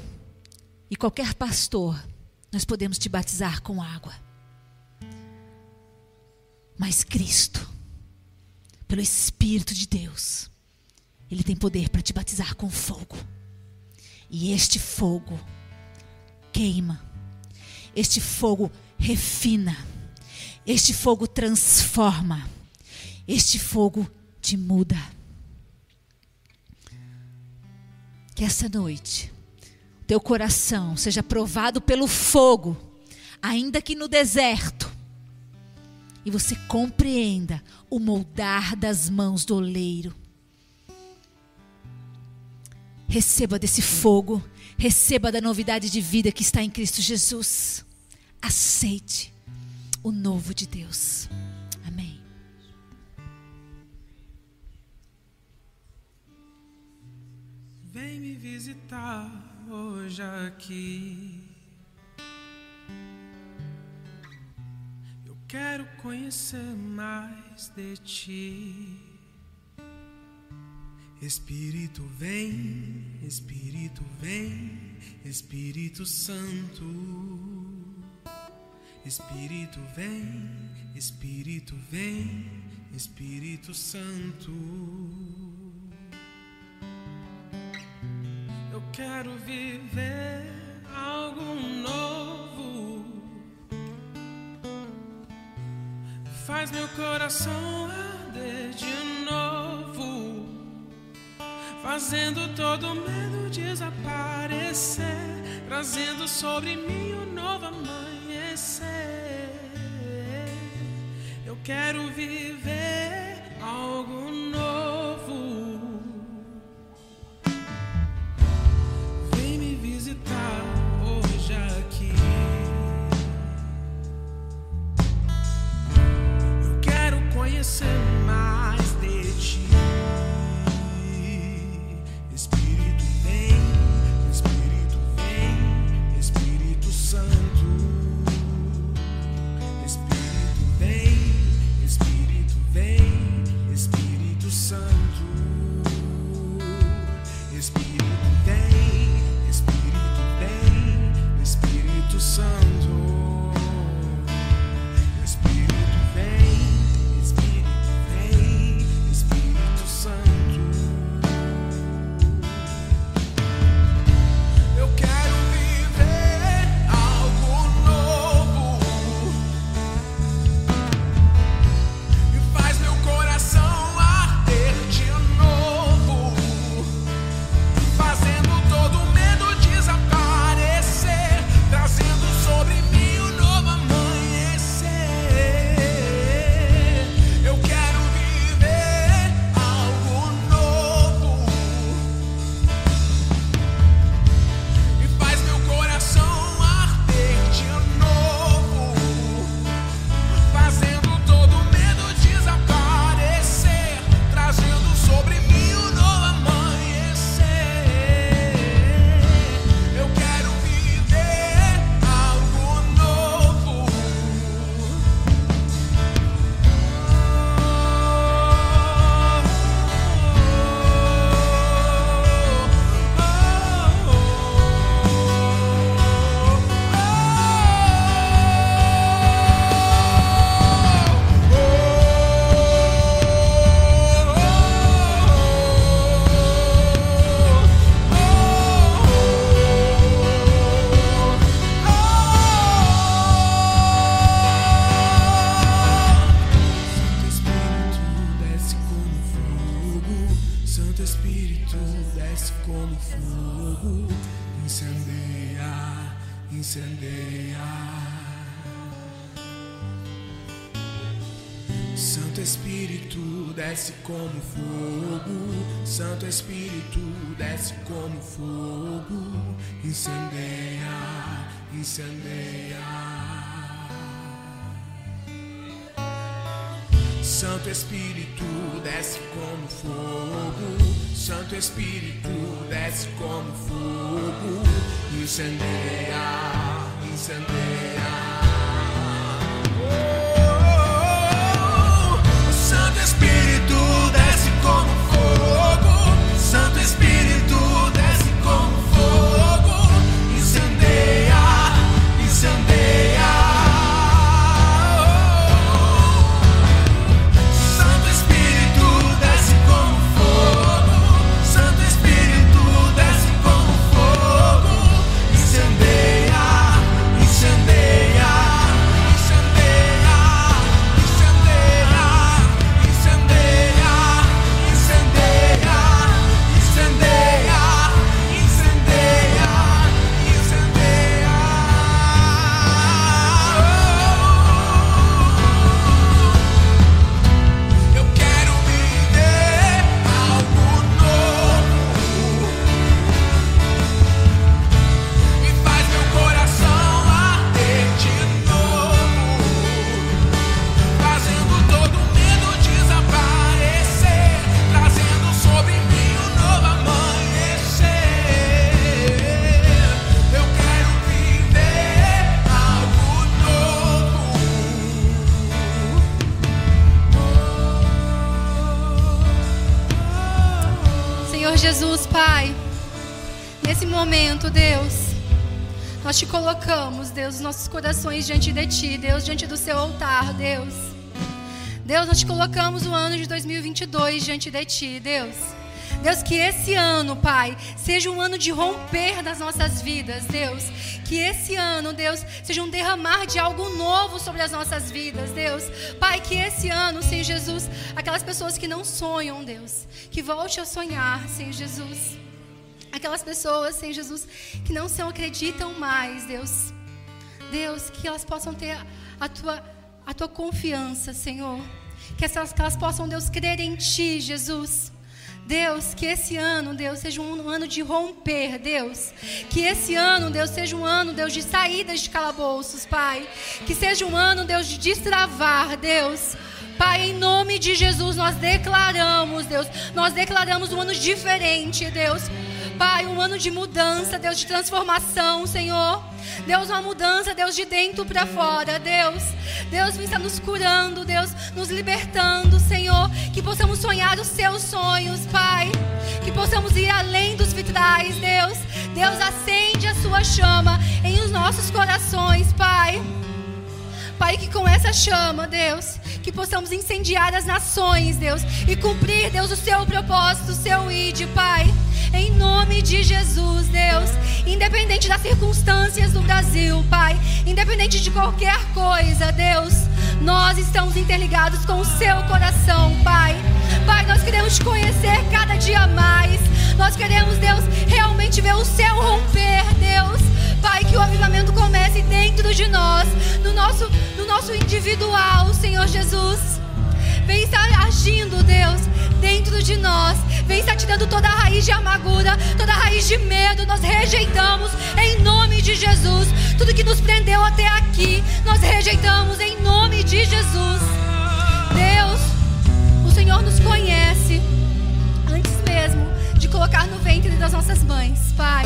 S1: e qualquer pastor, nós podemos te batizar com água. Mas Cristo, pelo Espírito de Deus, Ele tem poder para te batizar com fogo. E este fogo queima, este fogo refina, este fogo transforma, este fogo te muda. Que essa noite teu coração seja provado pelo fogo, ainda que no deserto, e você compreenda o moldar das mãos do oleiro. Receba desse fogo, receba da novidade de vida que está em Cristo Jesus. Aceite o novo de Deus. Amém.
S3: Vem me visitar hoje aqui. Quero conhecer mais de ti. Espírito vem, Espírito vem, Espírito Santo. Espírito vem, Espírito vem, Espírito Santo. Eu quero viver algo novo. Faz meu coração arder de novo, fazendo todo medo desaparecer, trazendo sobre mim um novo amanhecer. Eu quero viver incendeia. Santo Espírito desce como fogo, Santo Espírito desce como fogo, incendeia, incendeia.
S2: Te colocamos, Deus, os nossos corações diante de Ti, Deus, diante do Seu altar, Deus. Deus, nós te colocamos o ano de 2022 diante de Ti, Deus. Deus, que esse ano, Pai, seja um ano de romper das nossas vidas, Deus. Que esse ano, Deus, seja um derramar de algo novo sobre as nossas vidas, Deus. Pai, que esse ano, Senhor Jesus, aquelas pessoas que não sonham, Deus, que volte a sonhar, Senhor Jesus. Aquelas pessoas, Senhor Jesus, que não se acreditam mais, Deus. Deus, que elas possam ter a tua, a tua confiança, Senhor. Que, essas, que elas possam, Deus, crer em Ti, Jesus. Deus, que esse ano, Deus, seja um ano de romper, Deus. Que esse ano, Deus, seja um ano, Deus, de saídas de calabouços, Pai. Que seja um ano, Deus, de destravar, Deus. Pai, em nome de Jesus, nós declaramos, Deus, nós declaramos um ano diferente, Deus. Pai, um ano de mudança, Deus, de transformação, Senhor. Deus, uma mudança, Deus, de dentro para fora, Deus. Deus, vem estar nos curando, Deus, nos libertando, Senhor. Que possamos sonhar os seus sonhos, Pai. Que possamos ir além dos vitrais, Deus. Deus, acende a sua chama em os nossos corações, Pai. Pai, que com essa chama, Deus, que possamos incendiar as nações, Deus, e cumprir, Deus, o seu propósito, o seu id, Pai. Em nome de Jesus, Deus, independente das circunstâncias do Brasil, Pai, independente de qualquer coisa, Deus, nós estamos interligados com o seu coração, Pai. Pai, nós queremos te conhecer cada dia mais. Nós queremos, Deus, realmente ver o céu romper, Deus. Pai, que o avivamento comece dentro de nós, no nosso, no nosso individual, Senhor Jesus. Vem estar agindo, Deus, dentro de nós. Vem estar tirando toda a raiz de amargura, toda a raiz de medo. Nós rejeitamos em nome de Jesus. Tudo que nos prendeu até aqui, nós rejeitamos em nome de Jesus. Deus, o Senhor nos conhece antes mesmo de colocar no ventre das nossas mães, Pai.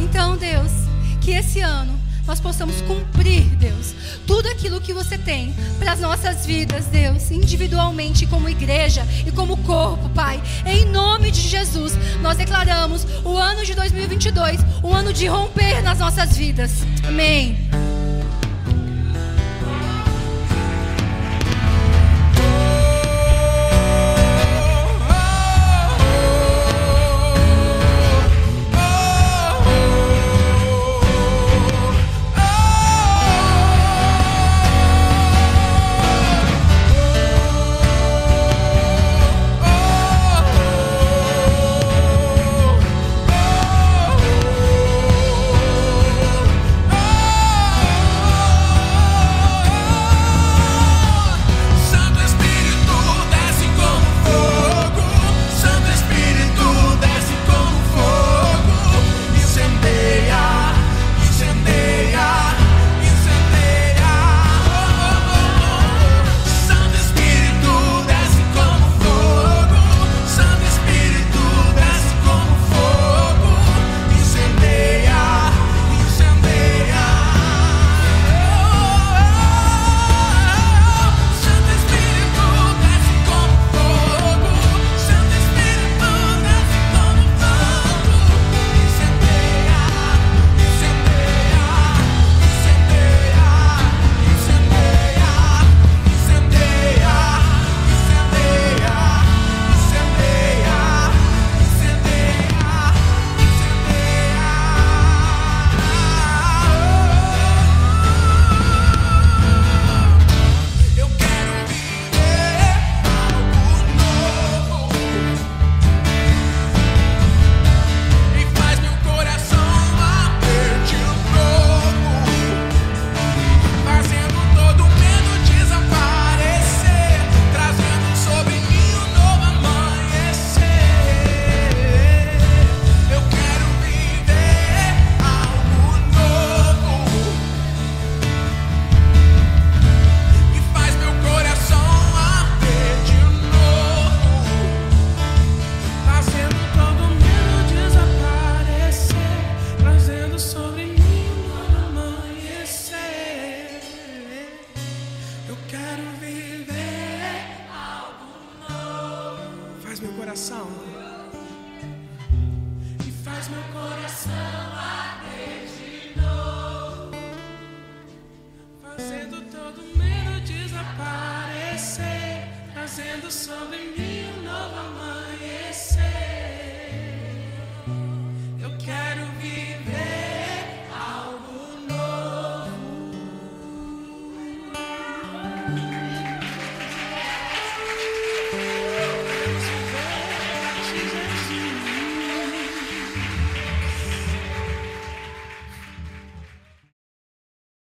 S2: Então, Deus, que esse ano nós possamos cumprir, Deus, tudo aquilo que você tem para as nossas vidas, Deus, individualmente como igreja e como corpo, Pai. Em nome de Jesus, nós declaramos o ano de 2022, um ano de romper nas nossas vidas. Amém.